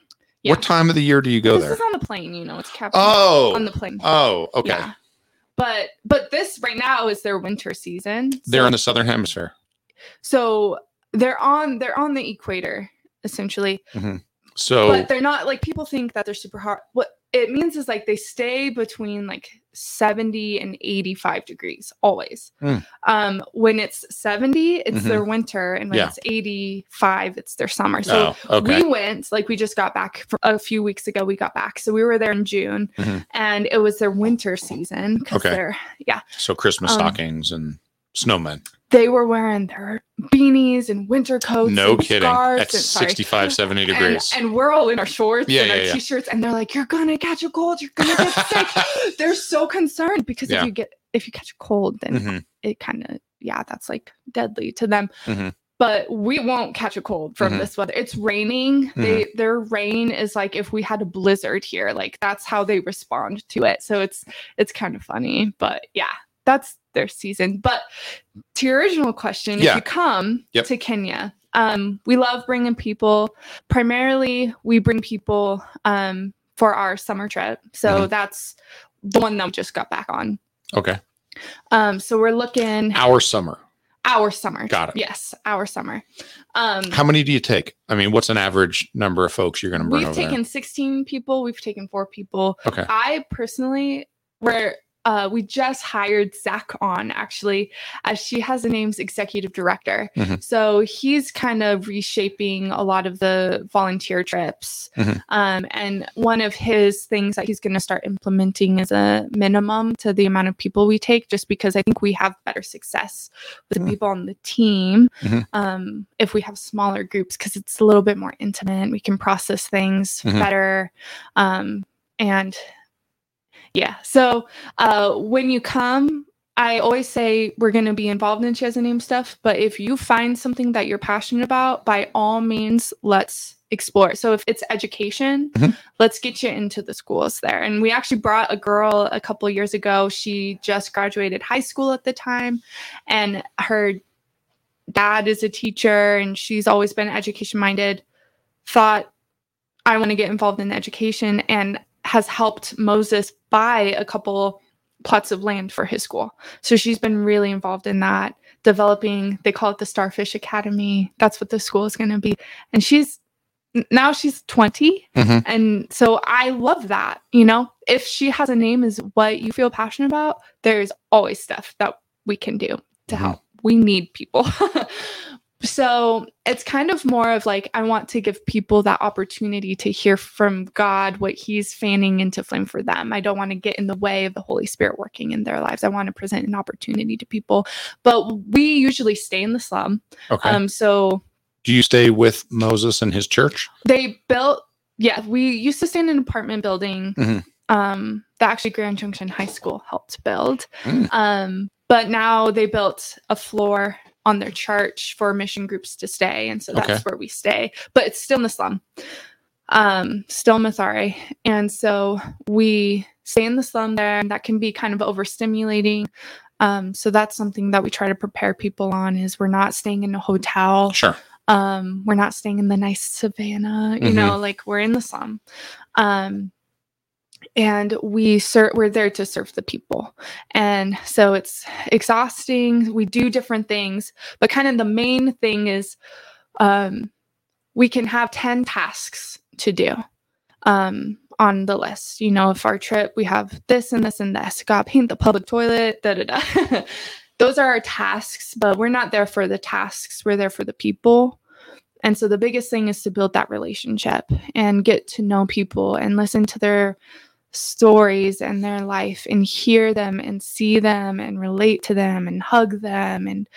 Yeah. What time of the year do you go there? this there? is on the plane, you know. It's captured Oh, on the plane. oh, okay. Yeah. But but this right now is their winter season. They're in the southern hemisphere. so they're on they're on the equator essentially. So but they're not like people think that they're super hot. What it means is like they stay between like 70 and 85 degrees always. Mm. Um, when it's 70, it's Mhm. their winter, and when Yeah. it's 85, it's their summer. So oh, okay. we went like we just got back a few weeks ago. We got back, so we were there in June, Mhm. and it was their winter season because Okay. they're yeah so Christmas um, stockings and snowmen. They were wearing their beanies and winter coats. No and kidding. scarves At and- sorry. 65, 70 degrees. And, we're all in our shorts Yeah, and yeah, our yeah. t-shirts, and they're like, "You're gonna catch a cold. You're gonna get sick." they're so concerned because if you get if you catch a cold, then Mhm. it kind of yeah, that's like deadly to them. Mhm. But we won't catch a cold from Mhm. this weather. It's raining. They their rain is like if we had a blizzard here. Like that's how they respond to it. So it's it's kind of funny. But yeah, that's their season. But to your original question, Yeah. if you come Yep. to Kenya, um, we love bringing people. Primarily, we bring people um, for our summer trip. So Mhm. that's the one that we just got back on. Okay. Um, so we're looking Our summer. our summer. Got it. Yes, our summer. Um, How many do you take? I mean, what's an average number of folks you're going to bring we've taken 16 people. We've taken four people. Okay. I personally, where uh, we just hired Zach on actually, as she has the name's executive director. Mhm. So he's kind of reshaping a lot of the volunteer trips. Mhm. Um, and one of his things that he's going to start implementing is a minimum to the amount of people we take, just because I think we have better success with the Mm. people on the team Mhm. um, if we have smaller groups because it's a little bit more intimate. We can process things Mhm. better. Um, and yeah, so uh, when you come, I always say we're going to be involved in She Has a Name stuff, but if you find something that you're passionate about, by all means, let's explore. So if it's education, Mhm. let's get you into the schools there. And we actually brought a girl a couple of years ago. She just graduated high school at the time, and her dad is a teacher, and she's always been education minded. Thought, I want to get involved in education, and has helped Moses buy a couple plots of land for his school. So she's been really involved in that, developing, they call it the Starfish Academy. That's what the school is going to be. And she's now she's 20. Mhm. And so I love that. You know, if she has a name is what you feel passionate about, there's always stuff that we can do to Mhm. help. We need people. so it's kind of more of like I want to give people that opportunity to hear from God what He's fanning into flame for them. I don't want to get in the way of the Holy Spirit working in their lives. I want to present an opportunity to people. But we usually stay in the slum. Okay. Um, so Do you stay with Moses and his church? they built yeah we used to stay in an apartment building Mhm. um that actually grand junction high school helped build Mm. um but now they built a floor on their church for mission groups to stay and so that's Okay. where we stay but it's still in the slum um still Mathare. and so we stay in the slum there and that can be kind of overstimulating um so that's something that we try to prepare people on is we're not staying in a hotel Sure. um we're not staying in the nice savannah you Mhm. know like we're in the slum um and we ser- we're there to serve the people. And so it's exhausting. We do different things but kind of the main thing is um we can have 10 tasks to do um on the list. You know if our trip we have this and this and this. Got paint the public toilet da da da. Those are our tasks but we're not there for the tasks. We're there for the people. And so the biggest thing is to build that relationship and get to know people and listen to their stories and their life and hear them and see them and relate to them and hug them and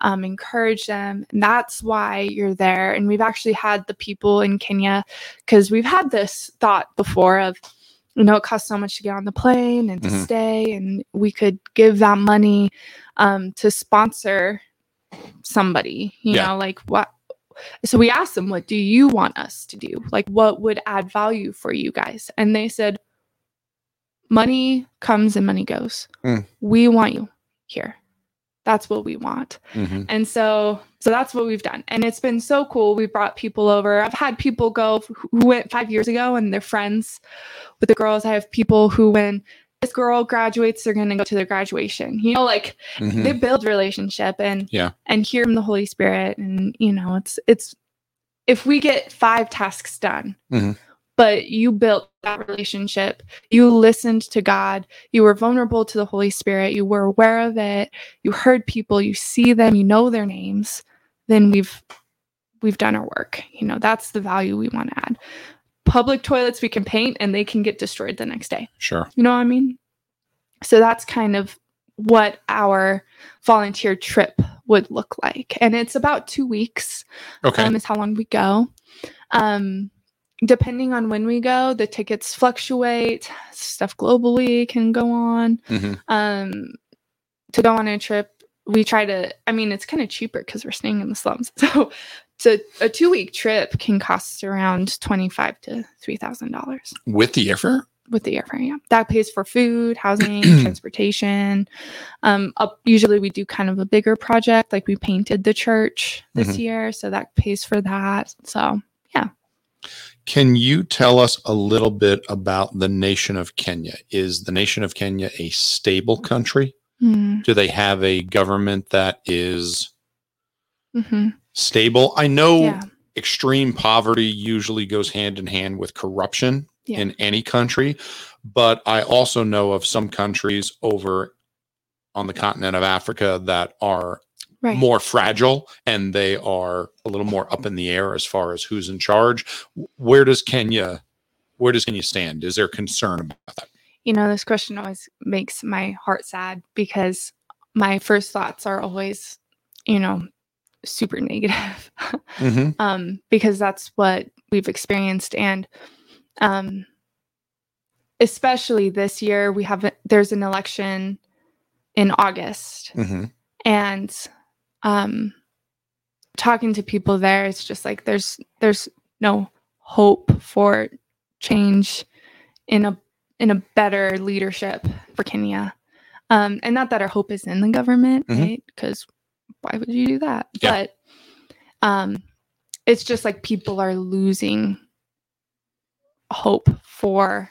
um, encourage them. And that's why you're there. And we've actually had the people in Kenya because we've had this thought before of, you know, it costs so much to get on the plane and to Mhm. stay, and we could give that money um, to sponsor somebody, you Yeah. know, like what so we asked them what do you want us to do like what would add value for you guys and they said money comes and money goes Mm. we want you here that's what we want Mhm. and so so that's what we've done and it's been so cool we brought people over i've had people go who went five years ago and they're friends with the girls i have people who when this girl graduates they're going to go to their graduation you know like Mhm. they build relationship and Yeah. and hear from the holy spirit and you know it's it's if we get five tasks done Mhm. But you built that relationship you listened to god you were vulnerable to the holy spirit you were aware of it you heard people you see them you know their names then we've we've done our work you know that's the value we want to add public toilets we can paint and they can get destroyed the next day Sure. you know what I mean? So that's kind of what our volunteer trip would look like. And it's about two weeks, Okay. um, is how long we go. Um, depending on when we go, the tickets fluctuate, stuff globally can go on. Mhm. Um, to go on a trip, we try to, I mean, it's kind of cheaper because we're staying in the slums. So, so a two week trip can cost around twenty-five to three thousand dollars With the airfare? with the airfare. Yeah, that pays for food, housing, transportation. Um, up, usually we do kind of a bigger project, like we painted the church this Mhm. year, so that pays for that. So Can you tell us a little bit about the nation of Kenya? Is the nation of Kenya a stable country? hmm, Do they have a government that is mhm, stable? I know yeah, extreme poverty usually goes hand in hand with corruption Yeah. in any country, but I also know of some countries over on the continent of Africa that are right. more fragile and they are a little more up in the air as far as who's in charge. Where does Kenya where does Kenya stand? Is there concern about that? You know, this question always makes my heart sad because my first thoughts are always, you know, super negative. Mm-hmm. um, because that's what we've experienced. And um, especially this year, we have a- there's an election in August, Mm-hmm. and um, talking to people there, it's just like there's there's no hope for change in a in a better leadership for Kenya. Um, and not that our hope is in the government, Mhm. right? Because why would you do that? Yeah. But um, it's just like people are losing hope for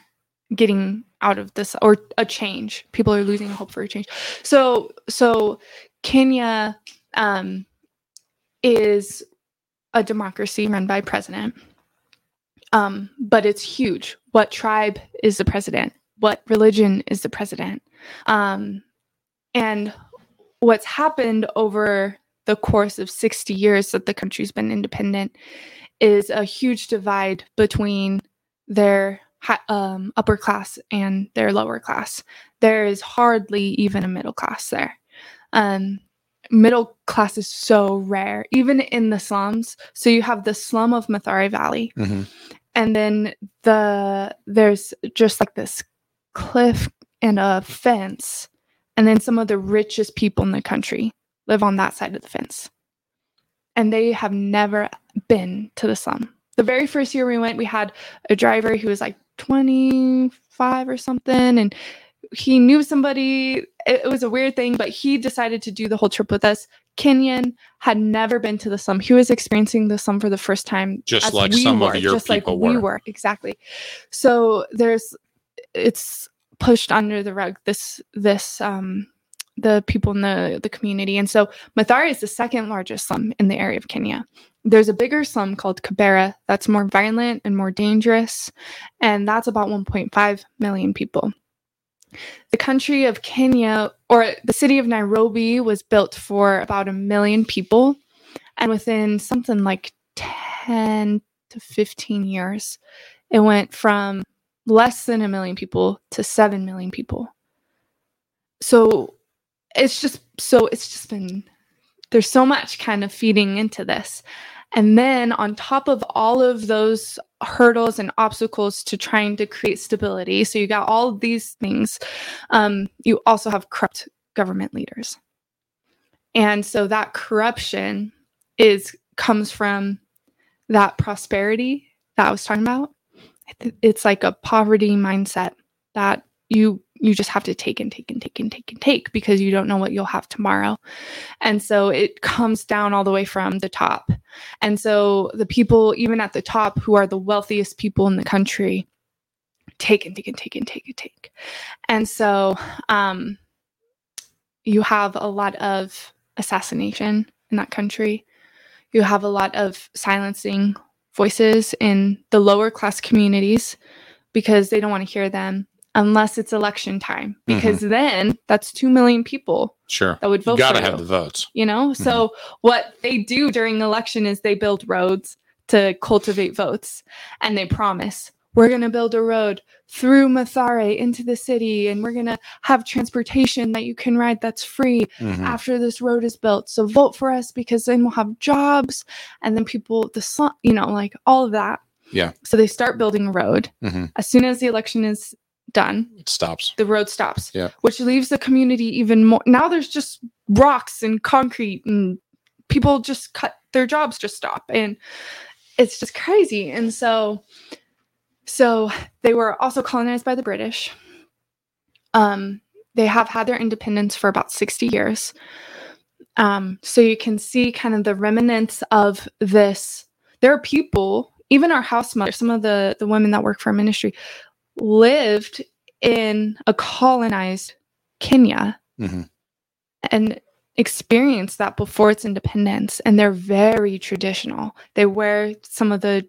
getting out of this or a change. People are losing hope for a change. So so Kenya um, is a democracy run by president. Um, but it's huge. What tribe is the president? What religion is the president? Um, and what's happened over the course of 60 years that the country's been independent is a huge divide between their um, upper class and their lower class. There is hardly even a middle class there. Um, middle class is so rare, even in the slums. So you have the slum of Mathare Valley, Mhm. and then the there's just like this cliff and a fence, and then some of the richest people in the country live on that side of the fence, and they have never been to the slum. The very first year we went, we had a driver who was like 25 or something, and he knew somebody. It, it was a weird thing, but he decided to do the whole trip with us. Kenyan had never been to the slum. He was experiencing the slum for the first time, Just like we some of were, your just like people we were. were exactly. So there's, it's pushed under the rug. This this um the people in the the community, and so Mathare is the second largest slum in the area of Kenya. There's a bigger slum called Kibera that's more violent and more dangerous, and that's about 1.5 million people. The country of Kenya or the city of Nairobi was built for about a million people, and within something like 10 to 15 years, it went from less than a million people to 7 million people. So it's just so it's just been there's so much kind of feeding into this. And then on top of all of those hurdles and obstacles to trying to create stability, so you got all these things, um, you also have corrupt government leaders. And so that corruption is comes from that prosperity that I was talking about. It's like a poverty mindset that you you just have to take and take and take and take and take because you don't know what you'll have tomorrow. And so it comes down all the way from the top. And so the people, even at the top, who are the wealthiest people in the country, take and take and take and take and take. And so um, you have a lot of assassination in that country. You have a lot of silencing voices in the lower class communities because they don't want to hear them unless it's election time because then that's 2 million people Sure. that would Mm-hmm. You vote got to for have you the votes. you know so what they do during election is they build roads to cultivate votes and they promise we're going to build a road through Mathare into the city and we're going to have transportation that you can ride that's free Mhm. after this road is built so vote for us because then we'll have jobs and then people the slum you know like all of that Yeah. so they start building a road Mhm. as soon as the election is done. It stops. the road stops Yeah. which leaves the community even more now there's just rocks and concrete and people just cut their jobs just stop. And it's just crazy. And so so they were also colonized by the british. Um they have had their independence for about 60 years. Um so you can see kind of the remnants of this. There are people even our house mothers some of the the women that work for our ministry lived in a colonized Kenya Mhm. and experienced that before its independence. And they're very traditional. They wear some of the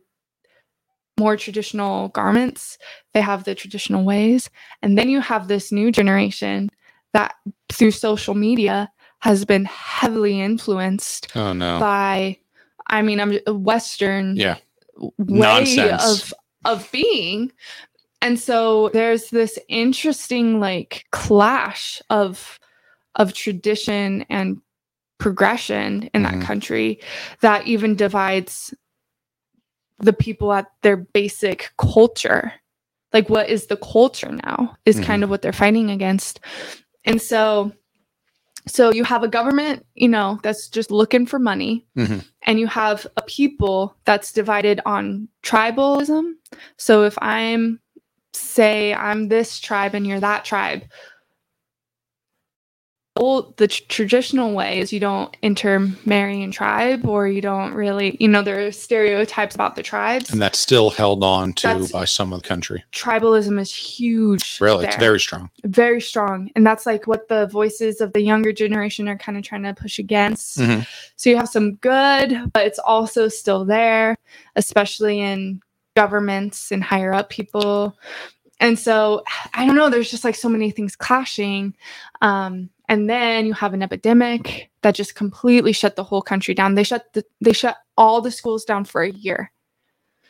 more traditional garments, they have the traditional ways. And then you have this new generation that through social media has been heavily influenced Oh no. by, I mean, I'm a Western Yeah. way Nonsense. of of being and so there's this interesting like clash of of tradition and progression in that country that even divides the people at their basic culture like what is the culture now is Mhm. kind of what they're fighting against and so so you have a government you know that's just looking for money Mhm. and you have a people that's divided on tribalism. So if I'm, say, I'm this tribe and you're that tribe, old the tr- traditional way is you don't intermarry in tribe or you don't really you know there are stereotypes about the tribes And that's still held on to That's- by some of the country. tribalism is huge Really, it's very strong. very strong and that's like what the voices of the younger generation are kind of trying to push against Mhm. so you have some good but it's also still there especially in governments and higher up people. And so i don't know there's just like so many things clashing. Um and then you have an epidemic that just completely shut the whole country down. They shut the, they shut all the schools down for a year.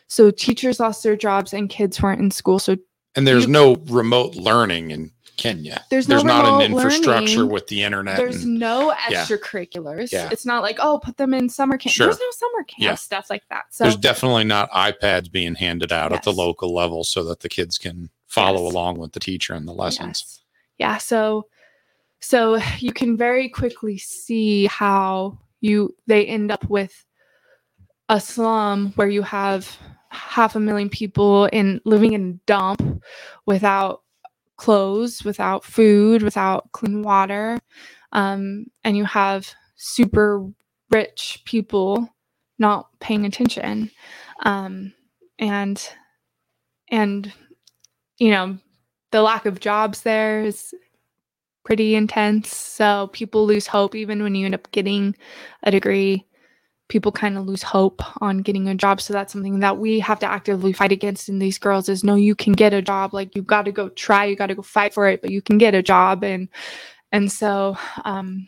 So teachers lost their jobs and kids weren't in school. So And there's You- no remote learning in Kenya. There's no not an infrastructure learning. with the internet. there's and- no extracurriculars Yeah. it's not like oh put them in summer camp Sure. there's no summer camp Yeah. stuff like that so there's definitely not iPads being handed out at the local level so that the kids can follow Yes. along with the teacher and the lessons. Yes. Yeah. So, so you can very quickly see how you they end up with a slum where you have half a million people in living in a dump without clothes, without food, without clean water, um, and you have super rich people not paying attention, um, and and you know the lack of jobs there is pretty intense. So people lose hope even when you end up getting a degree. People kind of lose hope on getting a job. So that's something that we have to actively fight against in these girls is no, you can get a job. Like you've got to go try, you got to go fight for it, but you can get a job. And and so um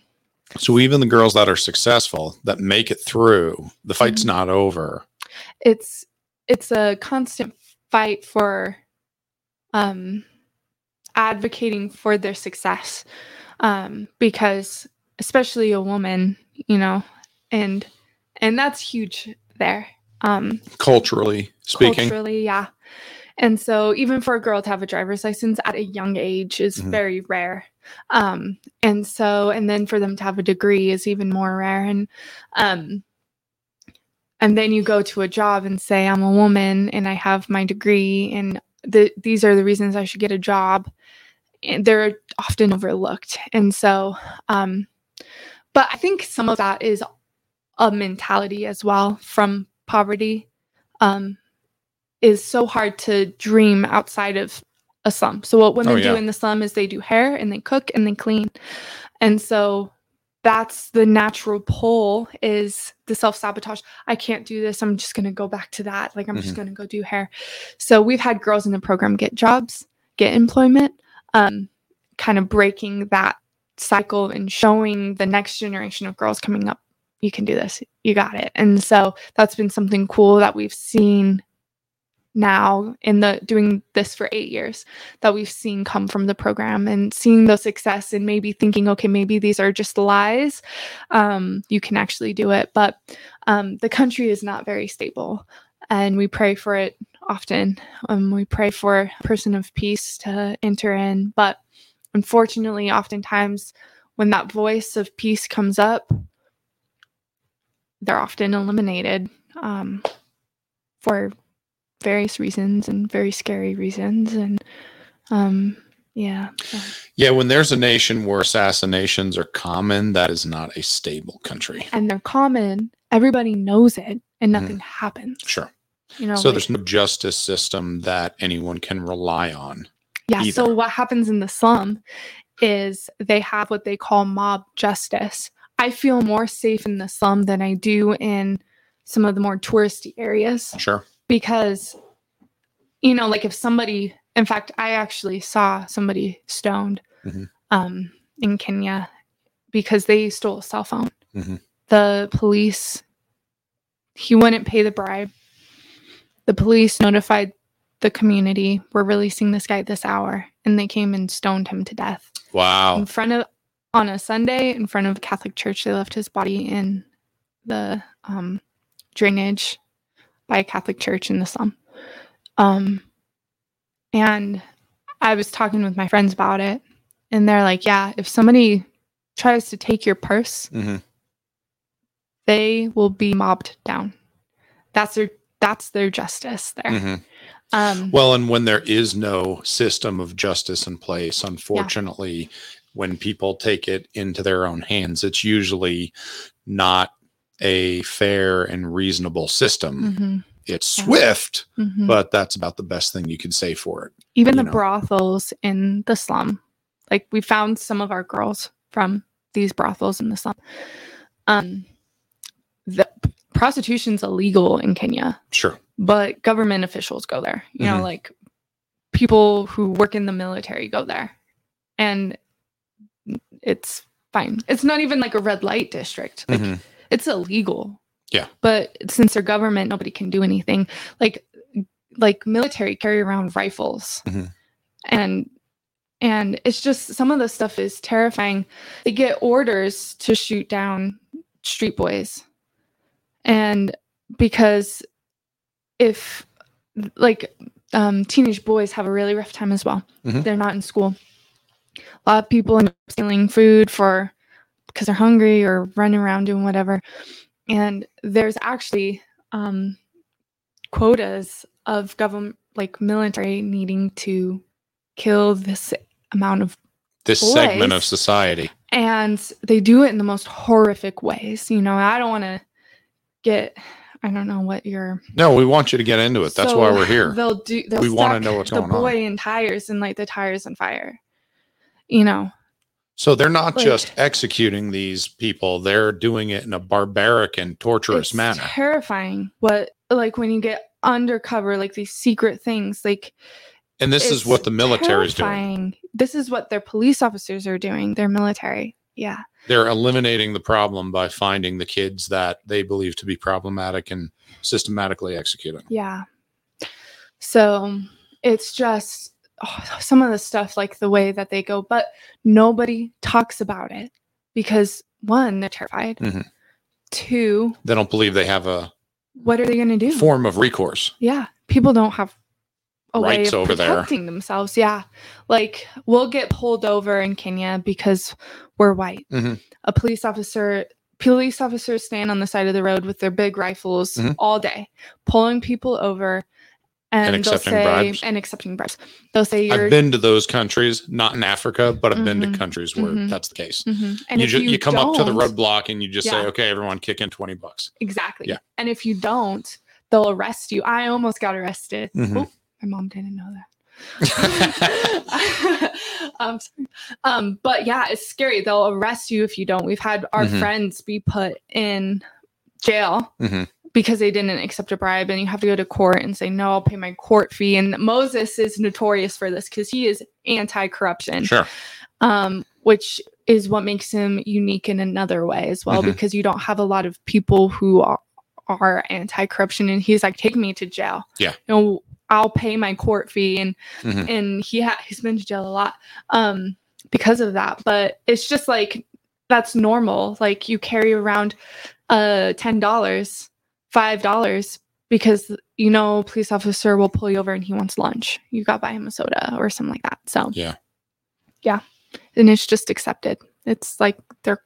So even the girls that are successful that make it through, the fight's Mhm. not over. it's it's a constant fight for um advocating for their success um because especially a woman you know and and that's huge there um Culturally speaking. culturally yeah. And so even for a girl to have a driver's license at a young age is Mhm. very rare. Um and so and then for them to have a degree is even more rare. And um and then you go to a job and say i'm a woman and i have my degree and the, these are the reasons i should get a job. And they're often overlooked. And so um but i think some of that is a mentality as well from poverty um is so hard to dream outside of a slum. So what women Oh, do in the slum is they do hair and they cook and they clean. And so that's the natural pull is the self-sabotage. I can't do this. I'm just going to go back to that. Like i'm just Mhm. going to go do hair. So we've had girls in the program get jobs get employment um, kind of breaking that cycle and showing the next generation of girls coming up you can do this. You got it. And so that's been something cool that we've seen now in the doing this for eight years that we've seen come from the program and seeing the success and maybe thinking okay maybe these are just lies. Um, you can actually do it. But um, the country is not very stable and we pray for it often. Um, we pray for a person of peace to enter in. But unfortunately oftentimes when that voice of peace comes up they're often eliminated um, for various reasons and very scary reasons and um, yeah so- Yeah, when there's a nation where assassinations are common, that is not a stable country. and they're common everybody knows it and Mhm. nothing happens Sure. you know So like- there's no justice system that anyone can rely on. Yeah. So what happens in the slum is they have what they call mob justice. I feel more safe in the slum than I do in some of the more touristy areas Sure. because, you know, like if somebody, in fact, I actually saw somebody stoned Mhm. um, in Kenya because they stole a cell phone. Mhm. The police, he wouldn't pay the bribe. The police notified the community, we're releasing this guy at this hour. And they came and stoned him to death Wow. in front of, on a Sunday, in front of a Catholic church. They left his body in the um, drainage by a Catholic church in the slum. Um, and I was talking with my friends about it, and they're like, yeah, if somebody tries to take your purse, Mhm. they will be mobbed down. That's their that's their justice there. Mhm. Um, Well, and when there is no system of justice in place, unfortunately, when people take it into their own hands, it's usually not a fair and reasonable system. mhm, It's Yeah. swift, mhm. but that's about the best thing you can say for it. even the know. brothels in the slum like we found some of our girls from these brothels in the slum um the prostitution's illegal in kenya Sure. but government officials go there you know Mhm. like people who work in the military go there and it's fine. It's not even like a red light district. Like Mhm. it's illegal. Yeah. But since they're government, nobody can do anything. Like like military carry around rifles. Mhm. And and it's just some of the stuff is terrifying. They get orders to shoot down street boys. And because if like um, teenage boys have a really rough time as well. Mhm. They're not in school. A lot of people end up stealing food for because they're hungry or running around doing whatever. And there's actually um, quotas of government, like military, needing to kill this amount of This segment of society. and they do it in the most horrific ways. You know, I don't want to get, I don't know what your. No, we want you to get into it. That's why we're here. They'll do. They'll We wanna know what's going on. boy in tires and light the tires on fire. You know, So they're not Like- just executing these people, they're doing it in a barbaric and torturous it's manner. terrifying. What like when you get undercover, like these secret things, like And this is what the military is doing. This is what their police officers are doing. Their military. Yeah. They're eliminating the problem by finding the kids that they believe to be problematic and systematically executing. Yeah. So it's just oh, some of the stuff, like the way that they go, but nobody talks about it because one, they're terrified. Mhm. Two, They don't believe they have a what are they going to do? form of recourse. Yeah, people don't have a way Rights of over there. protecting themselves. Yeah, like we'll get pulled over in Kenya because we're white. Mhm. A police officer, police officers stand on the side of the road with their big rifles Mhm. all day, pulling people over, and, And accepting say bribes. and accepting bribes. They'll say you're. I've been to those countries, not in Africa, but I've been to Mhm. countries where Mhm. that's the case. Mhm. And you, if ju- you, you come up to the roadblock and you just say, okay, everyone kick in 20 bucks. Exactly. Yeah. And if you don't, they'll arrest you. I almost got arrested. Oh, my mom didn't know that. um, sorry. um, but yeah, it's scary. They'll arrest you if you don't. We've had our Mhm. friends be put in jail Mhm. Because they didn't accept a bribe, and you have to go to court and say, "No, I'll pay my court fee." And Moses is notorious for this because he is anti-corruption Sure. um, which is what makes him unique in another way as well, Mhm. because you don't have a lot of people who are, are anti-corruption, and he's like, take me to jail. Yeah. you know, I'll pay my court fee, and Mhm. and he ha- he's been to jail a lot um, because of that. But it's just like that's normal. Like you carry around uh ten dollars, five dollars. Because you know, police officer will pull you over and he wants lunch. You got buy him a soda or something like that. So Yeah. yeah and it's just accepted it's like their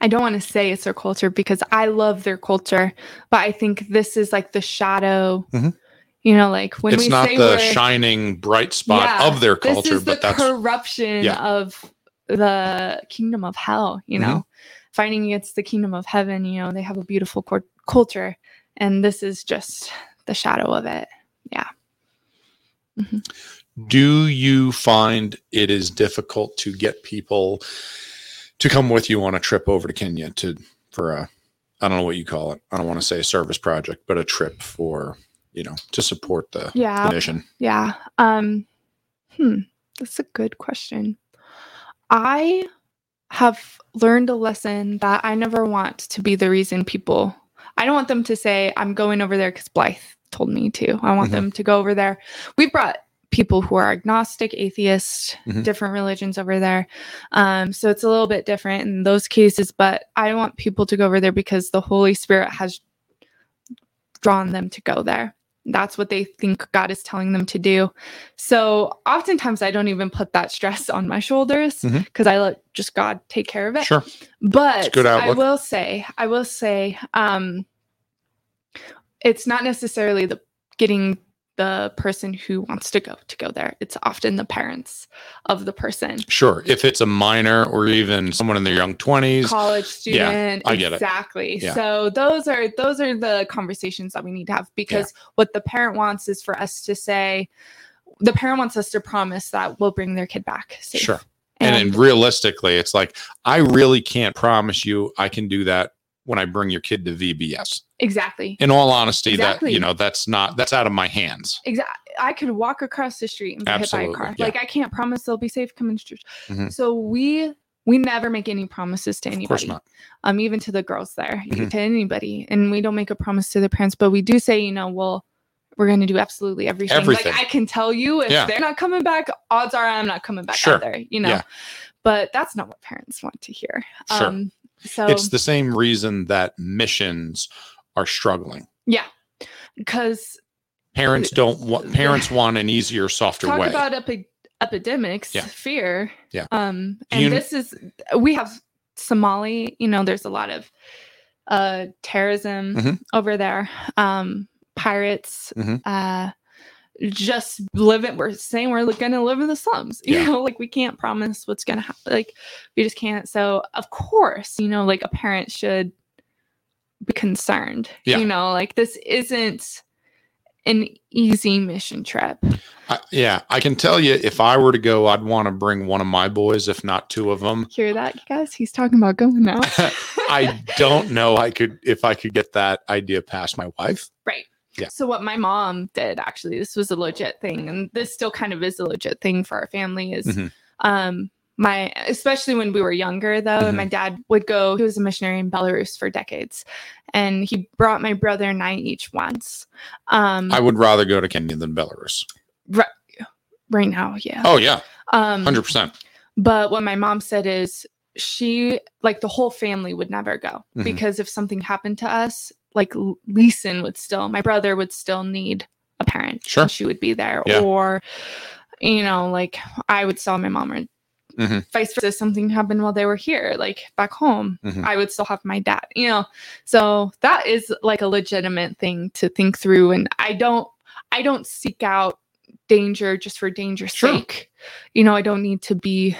i don't want to say it's their culture because i love their culture but i think this is like the shadow Mhm. you know like when it's we not say the shining bright spot Yeah, of their culture, but the that's corruption Yeah. of the kingdom of hell you know Mm-hmm. fighting against the kingdom of heaven you know they have a beautiful cor- culture and this is just the shadow of it Yeah. do you find it is difficult to get people to come with you on a trip over to Kenya to for a I don't know what you call it. I don't want to say a service project, but a trip for, you know, to support the, the yeah mission. Yeah. Um hmm, that's a good question. I have learned a lesson that I never want to be the reason people I don't want them to say I'm going over there cuz Blythe told me to. I want Mhm. them to go over there. We've brought people who are agnostic, atheist, Mhm. different religions over there. Um, so it's a little bit different in those cases, but I want people to go over there because the Holy Spirit has drawn them to go there. That's what they think God is telling them to do. So oftentimes I don't even put that stress on my shoulders because I let just God take care of it. Sure. But I will say, I will say, um, it's not necessarily the getting the person who wants to go to go there. It's often the parents of the person. Sure. If it's a minor or even someone in their young 20s, college student. Yeah, I get it. exactly Yeah. so those are those are the conversations that we need to have because what the parent wants is for us to say the parent wants us to promise that we'll bring their kid back safe. sure. And, and, realistically, it's like, I really can't promise you I can do that when I bring your kid to VBS. exactly In all honesty, that, Exactly. you know, that's not, that's out of my hands. exactly i could walk across the street and be hit by a car yeah. like i can't promise they'll be safe coming to church Mhm. so we we never make any promises to anybody. Of course not. um even to the girls there Mhm. to anybody and we don't make a promise to the parents but we do say you know well we're going to do absolutely everything. Everything. like i can tell you if Yeah. they're not coming back odds are i'm not coming back Sure. either you know Yeah. but that's not what parents want to hear Sure. um so It's the same reason that missions are struggling. yeah because Parents don't want parents want an easier, softer talk way. about epi- epidemics Yeah. fear Yeah. um and you- this is we have somali you know there's a lot of uh terrorism Mhm. over there um pirates Mhm. uh just living we're saying we're gonna live in the slums you Yeah. know like we can't promise what's gonna happen like we just can't so of course you know like a parent should be concerned Yeah. you know like this isn't an easy mission trip I, yeah, I can tell you if I were to go, I'd want to bring one of my boys, if not two of them. hear that guys he's talking about going now I don't know I could if I could get that idea past my wife. Yeah. so what my mom did actually this was a legit thing and this still kind of is a legit thing for our family is Mhm. um my especially when we were younger though Mhm. and my dad would go he was a missionary in belarus for decades and he brought my brother and i each once um I would rather go to Kenya than Belarus. right now yeah Oh yeah, um hundred percent. But what my mom said is she like the whole family would never go Mhm. because if something happened to us, like Leeson would still, my brother would still need a parent. Sure. She would be there. Yeah. Or, you know, like I would saw my mom or Mhm. vice versa. Something happened while they were here, like back home. Mhm. I would still have my dad, you know. So that is like a legitimate thing to think through. And I don't I don't seek out danger just for danger's Sure. sake. You know, I don't need to be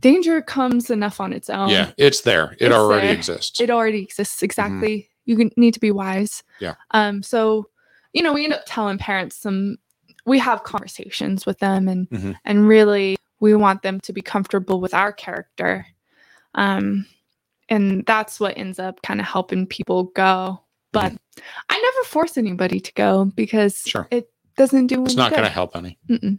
danger comes enough on its own. yeah, it's there. It it's already there. exists. It already exists exactly. You need to be wise. Yeah. Um so you know, we end up telling parents some we have conversations with them and Mhm. and really we want them to be comfortable with our character. Um and that's what ends up kind of helping people go. But I never force anybody to go because Mm-hmm. Sure. it doesn't do it's not going to help any. Mm-mm.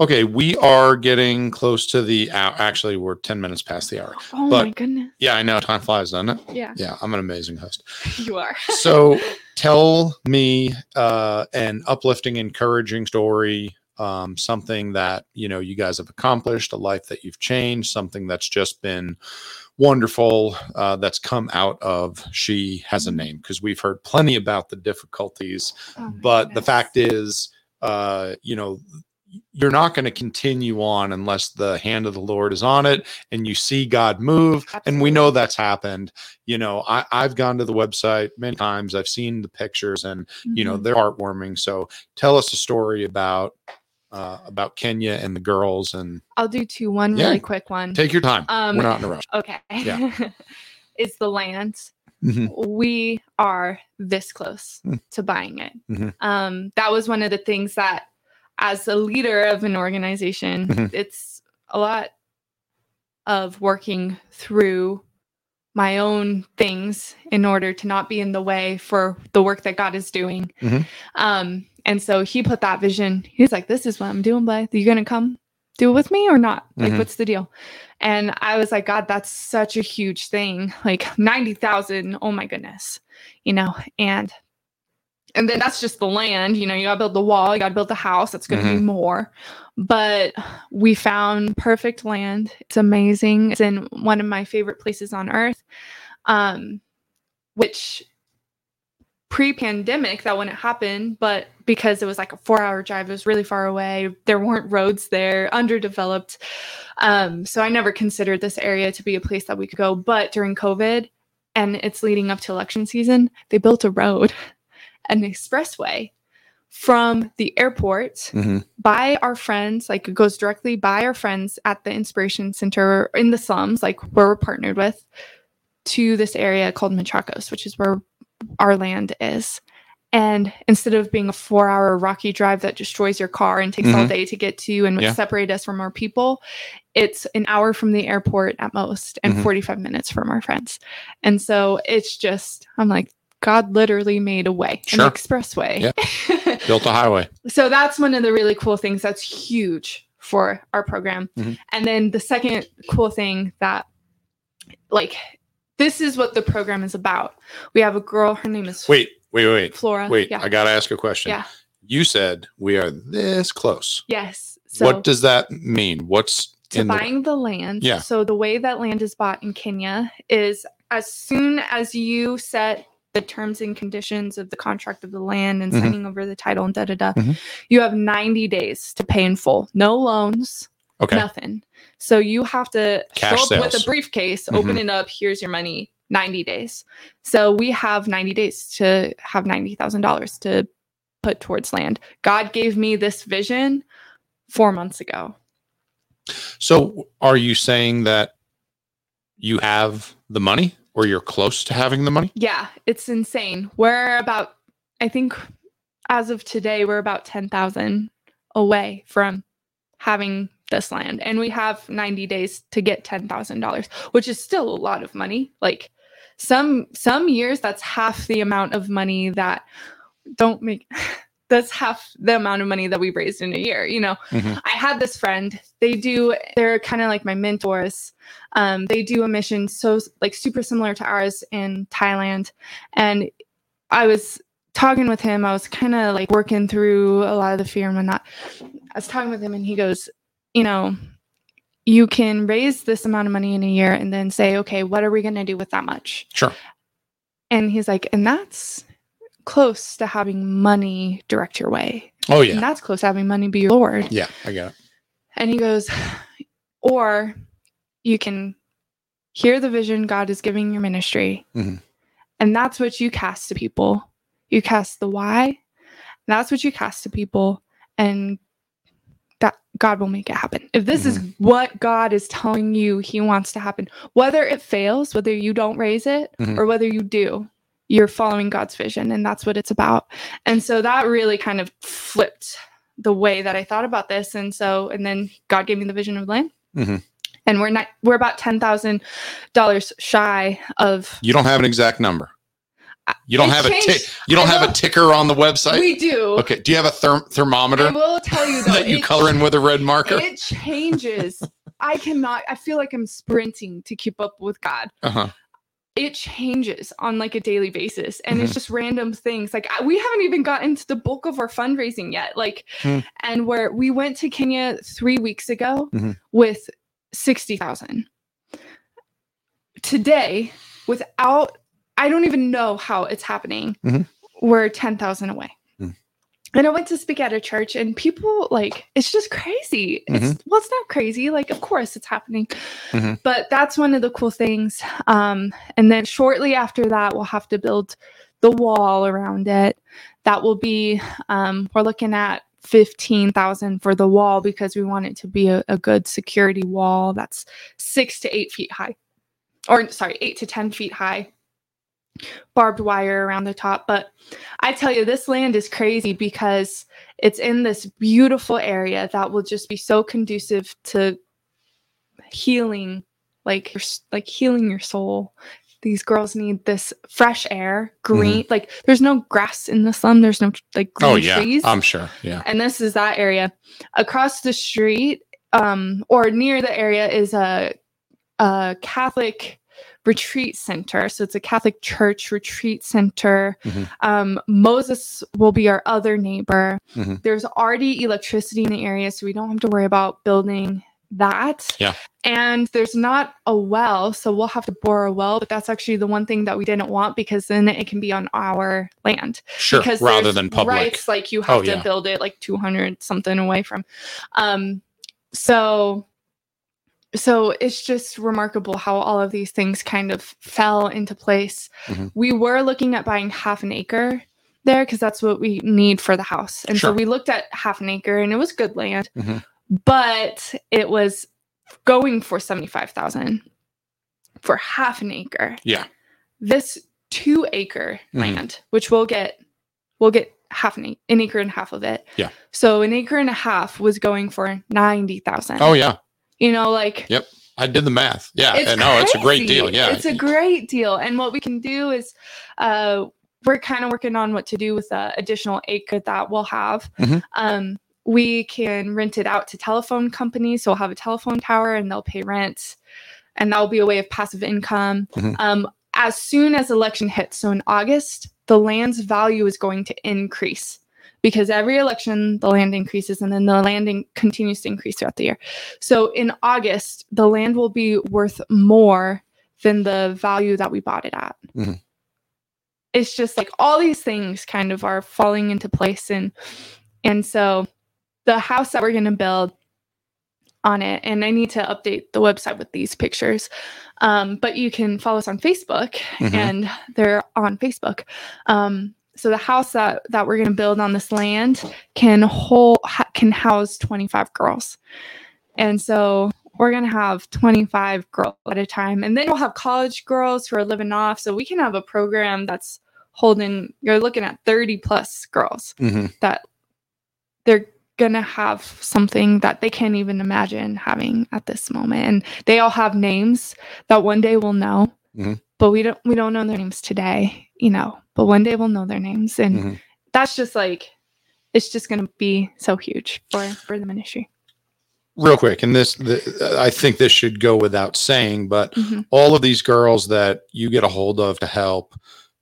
Okay, we are getting close to the hour. Actually, we're ten minutes past the hour. Oh but- my goodness. Yeah, I know. Time flies, doesn't it? Yeah, Yeah, I'm an amazing host. you are. So tell me uh, an uplifting, encouraging story, um, something that you know you guys have accomplished, a life that you've changed, something that's just been wonderful uh, that's come out of she has a name because we've heard plenty about the difficulties Oh but the fact is uh you know you're not going to continue on unless the hand of the lord is on it and you see god move and we know that's happened you know I, i've gone to the website many times i've seen the pictures and you know Mhm. they're heartwarming so tell us a story about uh, about kenya and the girls and I'll do two. One Yeah. really quick one. take your time Um, we're not in a rush Okay. Yeah. is the land. Mhm. We are this close Mm. to buying it. Mhm. Um, that was one of the things that, as a leader of an organization, Mhm. it's a lot of working through my own things in order to not be in the way for the work that God is doing. Mhm. Um, and so he put that vision. He's like, "This is what I'm doing, Blythe. Are you gonna come do it with me or not? Like, Mhm. what's the deal?" And I was like, "God, that's such a huge thing. Like ninety thousand. Oh my goodness, you know." And and then that's just the land. You know, you gotta build the wall. You gotta build the house. That's gonna be more. But we found perfect land. It's amazing. It's in one of my favorite places on earth. Um, which pre-pandemic that wouldn't happen, but because it was like a four-hour drive, it was really far away. There weren't roads there, underdeveloped. Um, so I never considered this area to be a place that we could go. But during COVID, and it's leading up to election season, they built a road, an expressway from the airport Mhm. by our friends, like it goes directly by our friends at the Inspiration Center in the slums, like where we're partnered with, to this area called Machakos, which is where our land is. And instead of being a four hour rocky drive that destroys your car and takes all Mhm. day to get to and Yeah. separate us from our people, it's an hour from the airport at most and Mhm. 45 minutes from our friends. And so it's just, I'm like, God literally made a way, Sure. an expressway. Built a highway. so that's one of the really cool things that's huge for our program. Mhm. And then the second cool thing that like this is what the program is about. We have a girl, her name is Wait, wait, wait, Flora. wait. Yeah. I got to ask a question. Yeah. You said we are this close. yes. So what does that mean? What's to in the, buying the land. Yeah. So the way that land is bought in Kenya is as soon as you set the terms and conditions of the contract of the land and Mhm. signing over the title and da da da, Mhm. you have 90 days to pay in full. No loans, okay? nothing. So you have to Cash show up with a sales. briefcase, Mhm. open it up, here's your money, 90 days. So we have 90 days to have $90,000 to put towards land. God gave me this vision four months ago. So are you saying that you have the money or you're close to having the money? Yeah, it's insane. We're about, I think, as of today, we're about 10,000 away from having this land. And we have 90 days to get $10,000, which is still a lot of money. Like some some years that's half the amount of money that don't make that's half the amount of money that we raised in a year, you know. Mhm. I had this friend. They do they're kind of like my mentors. Um, they do a mission so like super similar to ours in Thailand, and I was talking with him. I was kind of like working through a lot of the fear and whatnot. I was talking with him, and he goes, "You know, you can raise this amount of money in a year, and then say, okay, what are we going to do with that much?" Sure. And he's like, "And that's." Close to having money direct your way Oh and yeah. that's close to having money be your lord Yeah, I got it. and he goes, or you can hear the vision God is giving your ministry. Mhm. And that's what you cast to people. You cast the why. That's what you cast to people. And that God will make it happen. If this is what God is telling you he wants to happen, whether it fails, whether you don't raise it, Mhm. or whether you do, you're following God's vision. And that's what it's about. And so that really kind of flipped the way that I thought about this. And so, and then God gave me the vision of land. Mhm. And we're not, we're about $10,000 shy of, You don't have an exact number. You don't It have a changed. tick. You don't I have a ticker on the website. we do. okay. Do you have a therm- thermometer I will tell you though, that you color in with a red marker? It changes. I cannot, I feel like I'm sprinting to keep up with God. Uh huh. It changes on like a daily basis and it's Mhm. just random things. Like I- we haven't even gotten to the bulk of our fundraising yet. Like, Hmm. and where we went to Kenya three weeks ago Mhm. with 60,000. Today, without, I don't even know how it's happening, Mhm. we're 10,000 away. And I went to speak at a church, and people like it's just crazy. It's well, it's not crazy. Like, of course, it's happening, Mhm. but that's one of the cool things. Um, and then shortly after that, we'll have to build the wall around it. That will be. Um, we're looking at fifteen thousand for the wall because we want it to be a, a good security wall that's six to eight feet high, or sorry, eight to ten feet high. Barbed wire around the top, but I tell you, this land is crazy because it's in this beautiful area that will just be so conducive to healing, like like healing your soul. These girls need this fresh air, green. Like there's no grass in the slum. There's no like green Oh yeah. trees I'm sure. Yeah. and this is that area across the street um, or near the area is a, a catholic retreat center so it's a catholic church retreat center Mhm. um, moses will be our other neighbor Mhm. there's already electricity in the area so we don't have to worry about building that Yeah. and there's not a well so we'll have to bore a well but that's actually the one thing that we didn't want because then it can be on our land Sure. Because Rather than public. rights like you have Oh, to yeah. build it like 200 something away from um so so it's just remarkable how all of these things kind of fell into place Mhm. we were looking at buying half an acre there because that's what we need for the house and Sure. so we looked at half an acre and it was good land Mhm. but it was going for 75000 for half an acre Yeah. this two acre Mhm. land, which we'll get, we'll get half an, an acre and a half of it. Yeah. So an acre and a half was going for ninety thousand. Oh yeah. You know, like Yep. I did the math. Yeah. it's and no, it's a great deal. Yeah. it's a great deal. And what we can do is, uh, we're kind of working on what to do with the additional acre that we'll have. Mhm. Um, we can rent it out to telephone companies. So we'll have a telephone tower and they'll pay rent, and that will be a way of passive income. Mhm. Um, as soon as election hits, so in August, the land's value is going to increase because every election the land increases and then the landing continues to increase throughout the year. So in August, the land will be worth more than the value that we bought it at. Mhm. It's just like all these things kind of are falling into place and and so the house that we're going to build on it and I need to update the website with these pictures. Um, but you can follow us on Facebook Mhm. and they're on Facebook. Um, so the house that that we're going to build on this land can hold ha- can house 25 girls. And so we're going to have 25 girls at a time and then we'll have college girls who are living off so we can have a program that's holding you're looking at 30 plus girls Mhm. that they're gonna have something that they can't even imagine having at this moment and they all have names that one day we'll know Mhm. but we don't we don't know their names today you know but one day we'll know their names and Mhm. that's just like it's just gonna be so huge for for the ministry Real quick, and this, the, I think this should go without saying, but Mhm. all of these girls that you get a hold of to help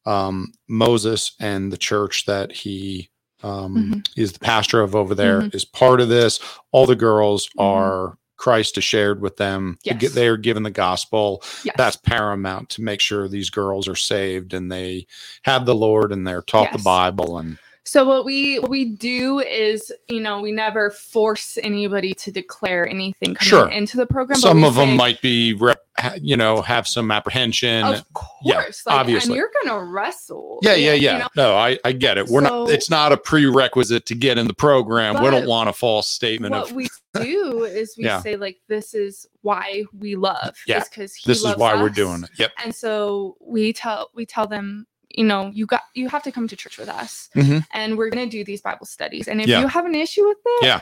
um, Moses and the church that he um, Mhm. is the pastor of over there Mhm. is part of this. All the girls Mhm. are Christ is shared with them. They Yes. They are given the gospel. yes. That's paramount to make sure these girls are saved and they have the Lord and they're taught the Bible. And So what we what we do is, you know, we never force anybody to declare anything coming Sure. into the program. some of them might be, rep, you know, have some apprehension. of yeah, course, like, obviously. and you're gonna wrestle. Yeah, you- yeah, you yeah. know? no, I, I get it. We're So- not. It's not a prerequisite to get in the program. we don't want a false statement what of. we do is we Yeah. say like this is why we love Yeah, because This is why we're doing it. Yep. and so we tell we tell them you know you got you have to come to church with us Mhm. and we're going to do these bible studies and if Yeah. you have an issue with it Yeah.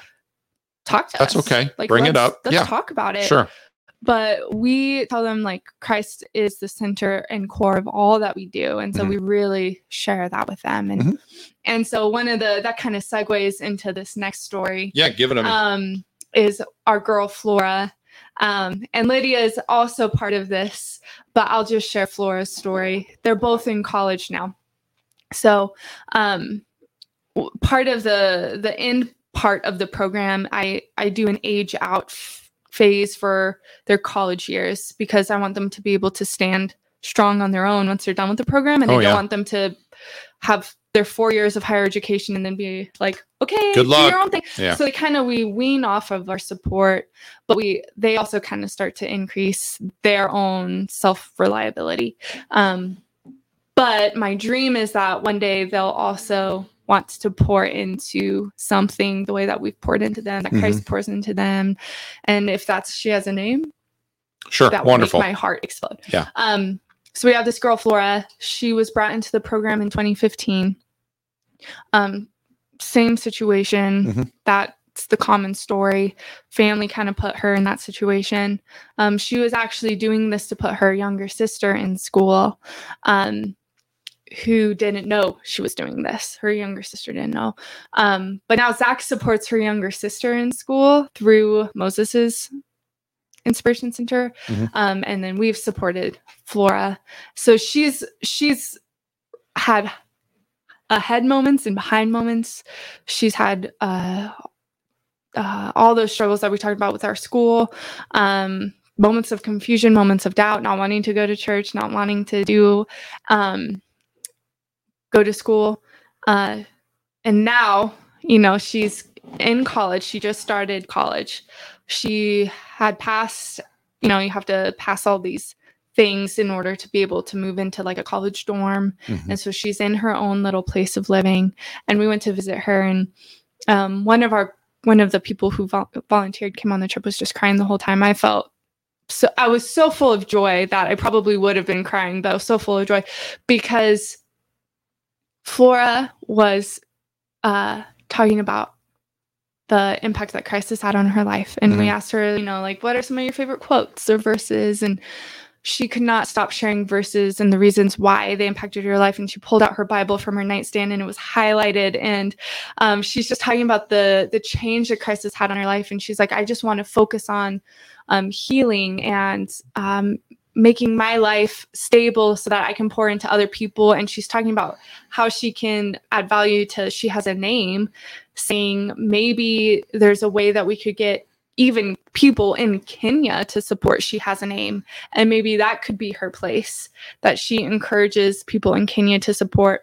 talk to us. That's us okay. Bring it up. let's Yeah. talk about it Sure. but we tell them like christ is the center and core of all that we do and so Mhm. we really share that with them and Mhm. and so one of the that kind of segues into this next story Yeah. Give it a um, is our girl Flora. Um, and Lydia is also part of this, but I'll just share Flora's story. They're both in college now. So um, part of the the end part of the program, I I do an age out f- phase for their college years because I want them to be able to stand strong on their own once they're done with the program, and Oh, I don't yeah. want them to have their four years of higher education and then be like, okay, Good do your own thing. Yeah. So they kind of we wean off of our support, but we they also kind of start to increase their own self reliability. Um, but my dream is that one day they'll also want to pour into something the way that we've poured into them, that Mm-hmm. Christ pours into them, and if that's she has a name, Sure. that Wonderful. make my heart explode. Yeah. Um, so we have this girl Flora. She was brought into the program in 2015. Um, same situation. Mhm. That's the common story. Family kind of put her in that situation. Um, she was actually doing this to put her younger sister in school. Um, who didn't know she was doing this. Her younger sister didn't know. Um, but now Zach supports her younger sister in school through Moses's Inspiration Center, Mhm. um, and then we've supported Flora. So she's she's had ahead moments and behind moments. She's had uh, uh, all those struggles that we talked about with our school. Um, moments of confusion, moments of doubt, not wanting to go to church, not wanting to do um, go to school. Uh, and now, you know, she's in college. She just started college. She had passed, you know, you have to pass all these things in order to be able to move into like a college dorm. Mhm. And so she's in her own little place of living. And we went to visit her and um, one of our one of the people who vol- volunteered came on the trip was just crying the whole time. I felt so I was so full of joy that I probably would have been crying, but I was so full of joy because Flora was uh, talking about the impact that Christ has had on her life. And we Mhm. asked her, you know, like, what are some of your favorite quotes or verses? And she could not stop sharing verses and the reasons why they impacted her life. And she pulled out her Bible from her nightstand and it was highlighted. And um, she's just talking about the the change that Christ has had on her life. And she's like, I just want to focus on um, healing and um, making my life stable so that I can pour into other people. And she's talking about how she can add value to she has a name, saying maybe there's a way that we could get even people in Kenya to support She Has a Name. And maybe that could be her place that she encourages people in Kenya to support.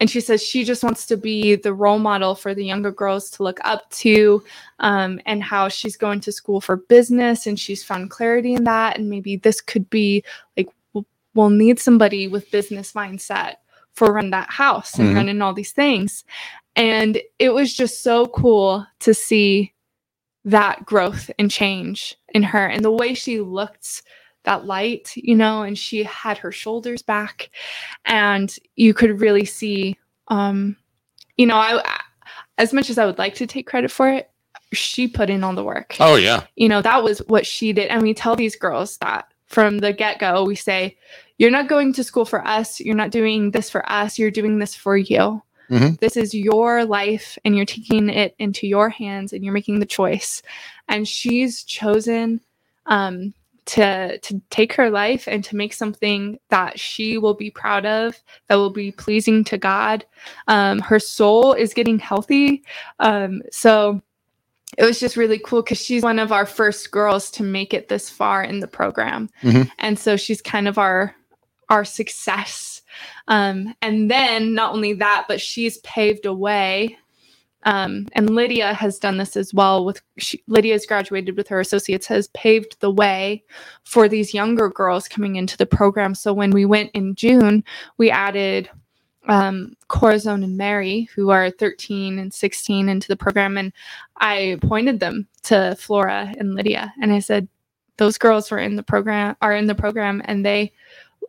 And she says she just wants to be the role model for the younger girls to look up to, um, and how she's going to school for business and she's found clarity in that. And maybe this could be like, we'll need somebody with business mindset for run that house and mm-hmm. running all these things. And it was just so cool to see that growth and change in her and the way she looked that light, you know, and she had her shoulders back and you could really see um you know, I as much as I would like to take credit for it, she put in all the work. Oh yeah. You know, that was what she did and we tell these girls that from the get-go we say you're not going to school for us, you're not doing this for us, you're doing this for you. Mm-hmm. This is your life and you're taking it into your hands and you're making the choice. And she's chosen um, to to take her life and to make something that she will be proud of, that will be pleasing to God. Um, her soul is getting healthy. Um, so it was just really cool because she's one of our first girls to make it this far in the program. Mm-hmm. And so she's kind of our our success. Um, and then not only that, but she's paved a way. Um, and Lydia has done this as well. With she, Lydia's graduated with her associates, has paved the way for these younger girls coming into the program. So when we went in June, we added um, Corazon and Mary, who are 13 and 16, into the program, and I pointed them to Flora and Lydia, and I said, "Those girls were in the program, are in the program, and they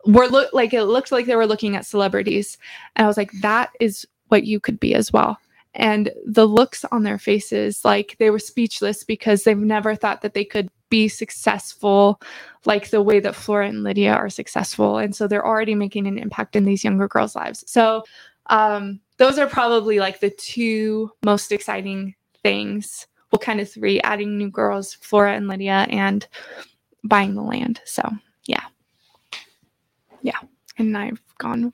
were look like it looked like they were looking at celebrities. And i was like that is what you could be as well. And the looks on their faces like they were speechless because they've never thought that they could be successful like the way that flora and lydia are successful. And so they're already making an impact in these younger girls lives. So um, those are probably like the two most exciting things. Well kind of three adding new girls flora and lydia and buying the land. So yeah yeah. And I've gone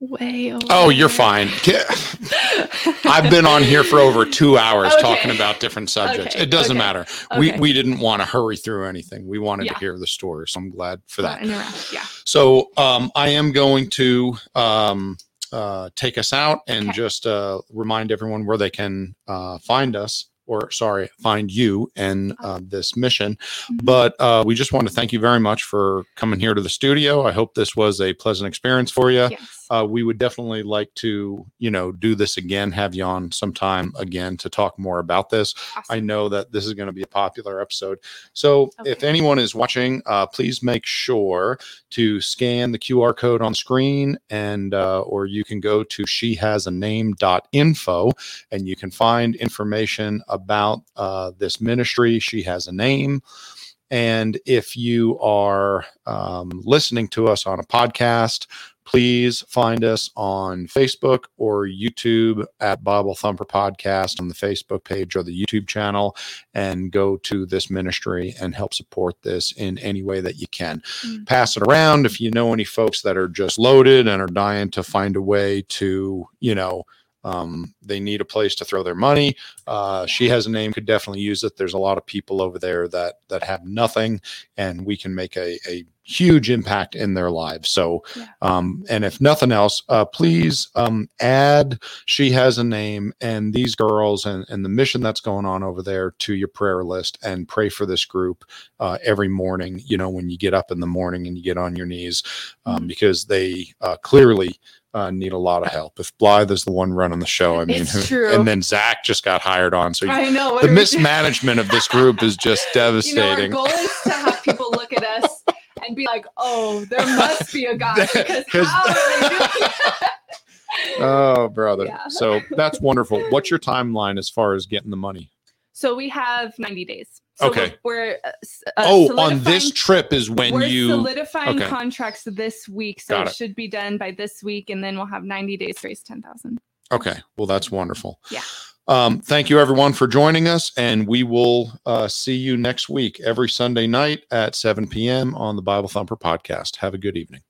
way over. Oh, you're fine. I've been on here for over two hours okay. talking about different subjects. Okay. It doesn't okay. matter. We we didn't want to hurry through anything. We wanted yeah. to hear the story, so I'm glad for that. Yeah. So um, I am going to um, uh, take us out and just uh, remind everyone where they can uh, find us or sorry, find you and uh, this mission. Mm-hmm. But uh, we just want to thank you very much for coming here to the studio. I hope this was a pleasant experience for you. Yes uh, we would definitely like to, you know, do this again, have you on sometime again to talk more about this. Awesome. I know that this is going to be a popular episode. So okay. if anyone is watching, uh, please make sure to scan the QR code on screen and, uh, or you can go to shehasaname.info and you can find information about uh, this ministry. She has a name. And if you are um, listening to us on a podcast, please find us on Facebook or YouTube at Bible Thumper Podcast on the Facebook page or the YouTube channel and go to this ministry and help support this in any way that you can. Mm-hmm. Pass it around if you know any folks that are just loaded and are dying to find a way to, you know, um, they need a place to throw their money. Uh, she has a name, could definitely use it. There's a lot of people over there that that have nothing, and we can make a, a huge impact in their lives. So, yeah. um, and if nothing else, uh, please um, add She Has a Name and these girls and, and the mission that's going on over there to your prayer list and pray for this group uh, every morning, you know, when you get up in the morning and you get on your knees, um, mm-hmm. because they uh, clearly. Uh, need a lot of help. If Blythe is the one running the show, I mean, who, and then Zach just got hired on, so I know the mismanagement of this group is just devastating. You know, our goal is to have people look at us and be like, oh, there must be a God because how are they doing oh, brother. Yeah. So that's wonderful. What's your timeline as far as getting the money? So we have 90 days. So Okay. We're, uh, uh, oh, on this trip is when we're you. solidifying okay. contracts this week, so Got it. should be done by this week, and then we'll have 90 days to raise 10,000. Okay. Well, that's wonderful. Yeah. Um, thank you, everyone, for joining us. And we will uh, see you next week, every Sunday night at 7 p.m. on the Bible Thumper podcast. Have a good evening.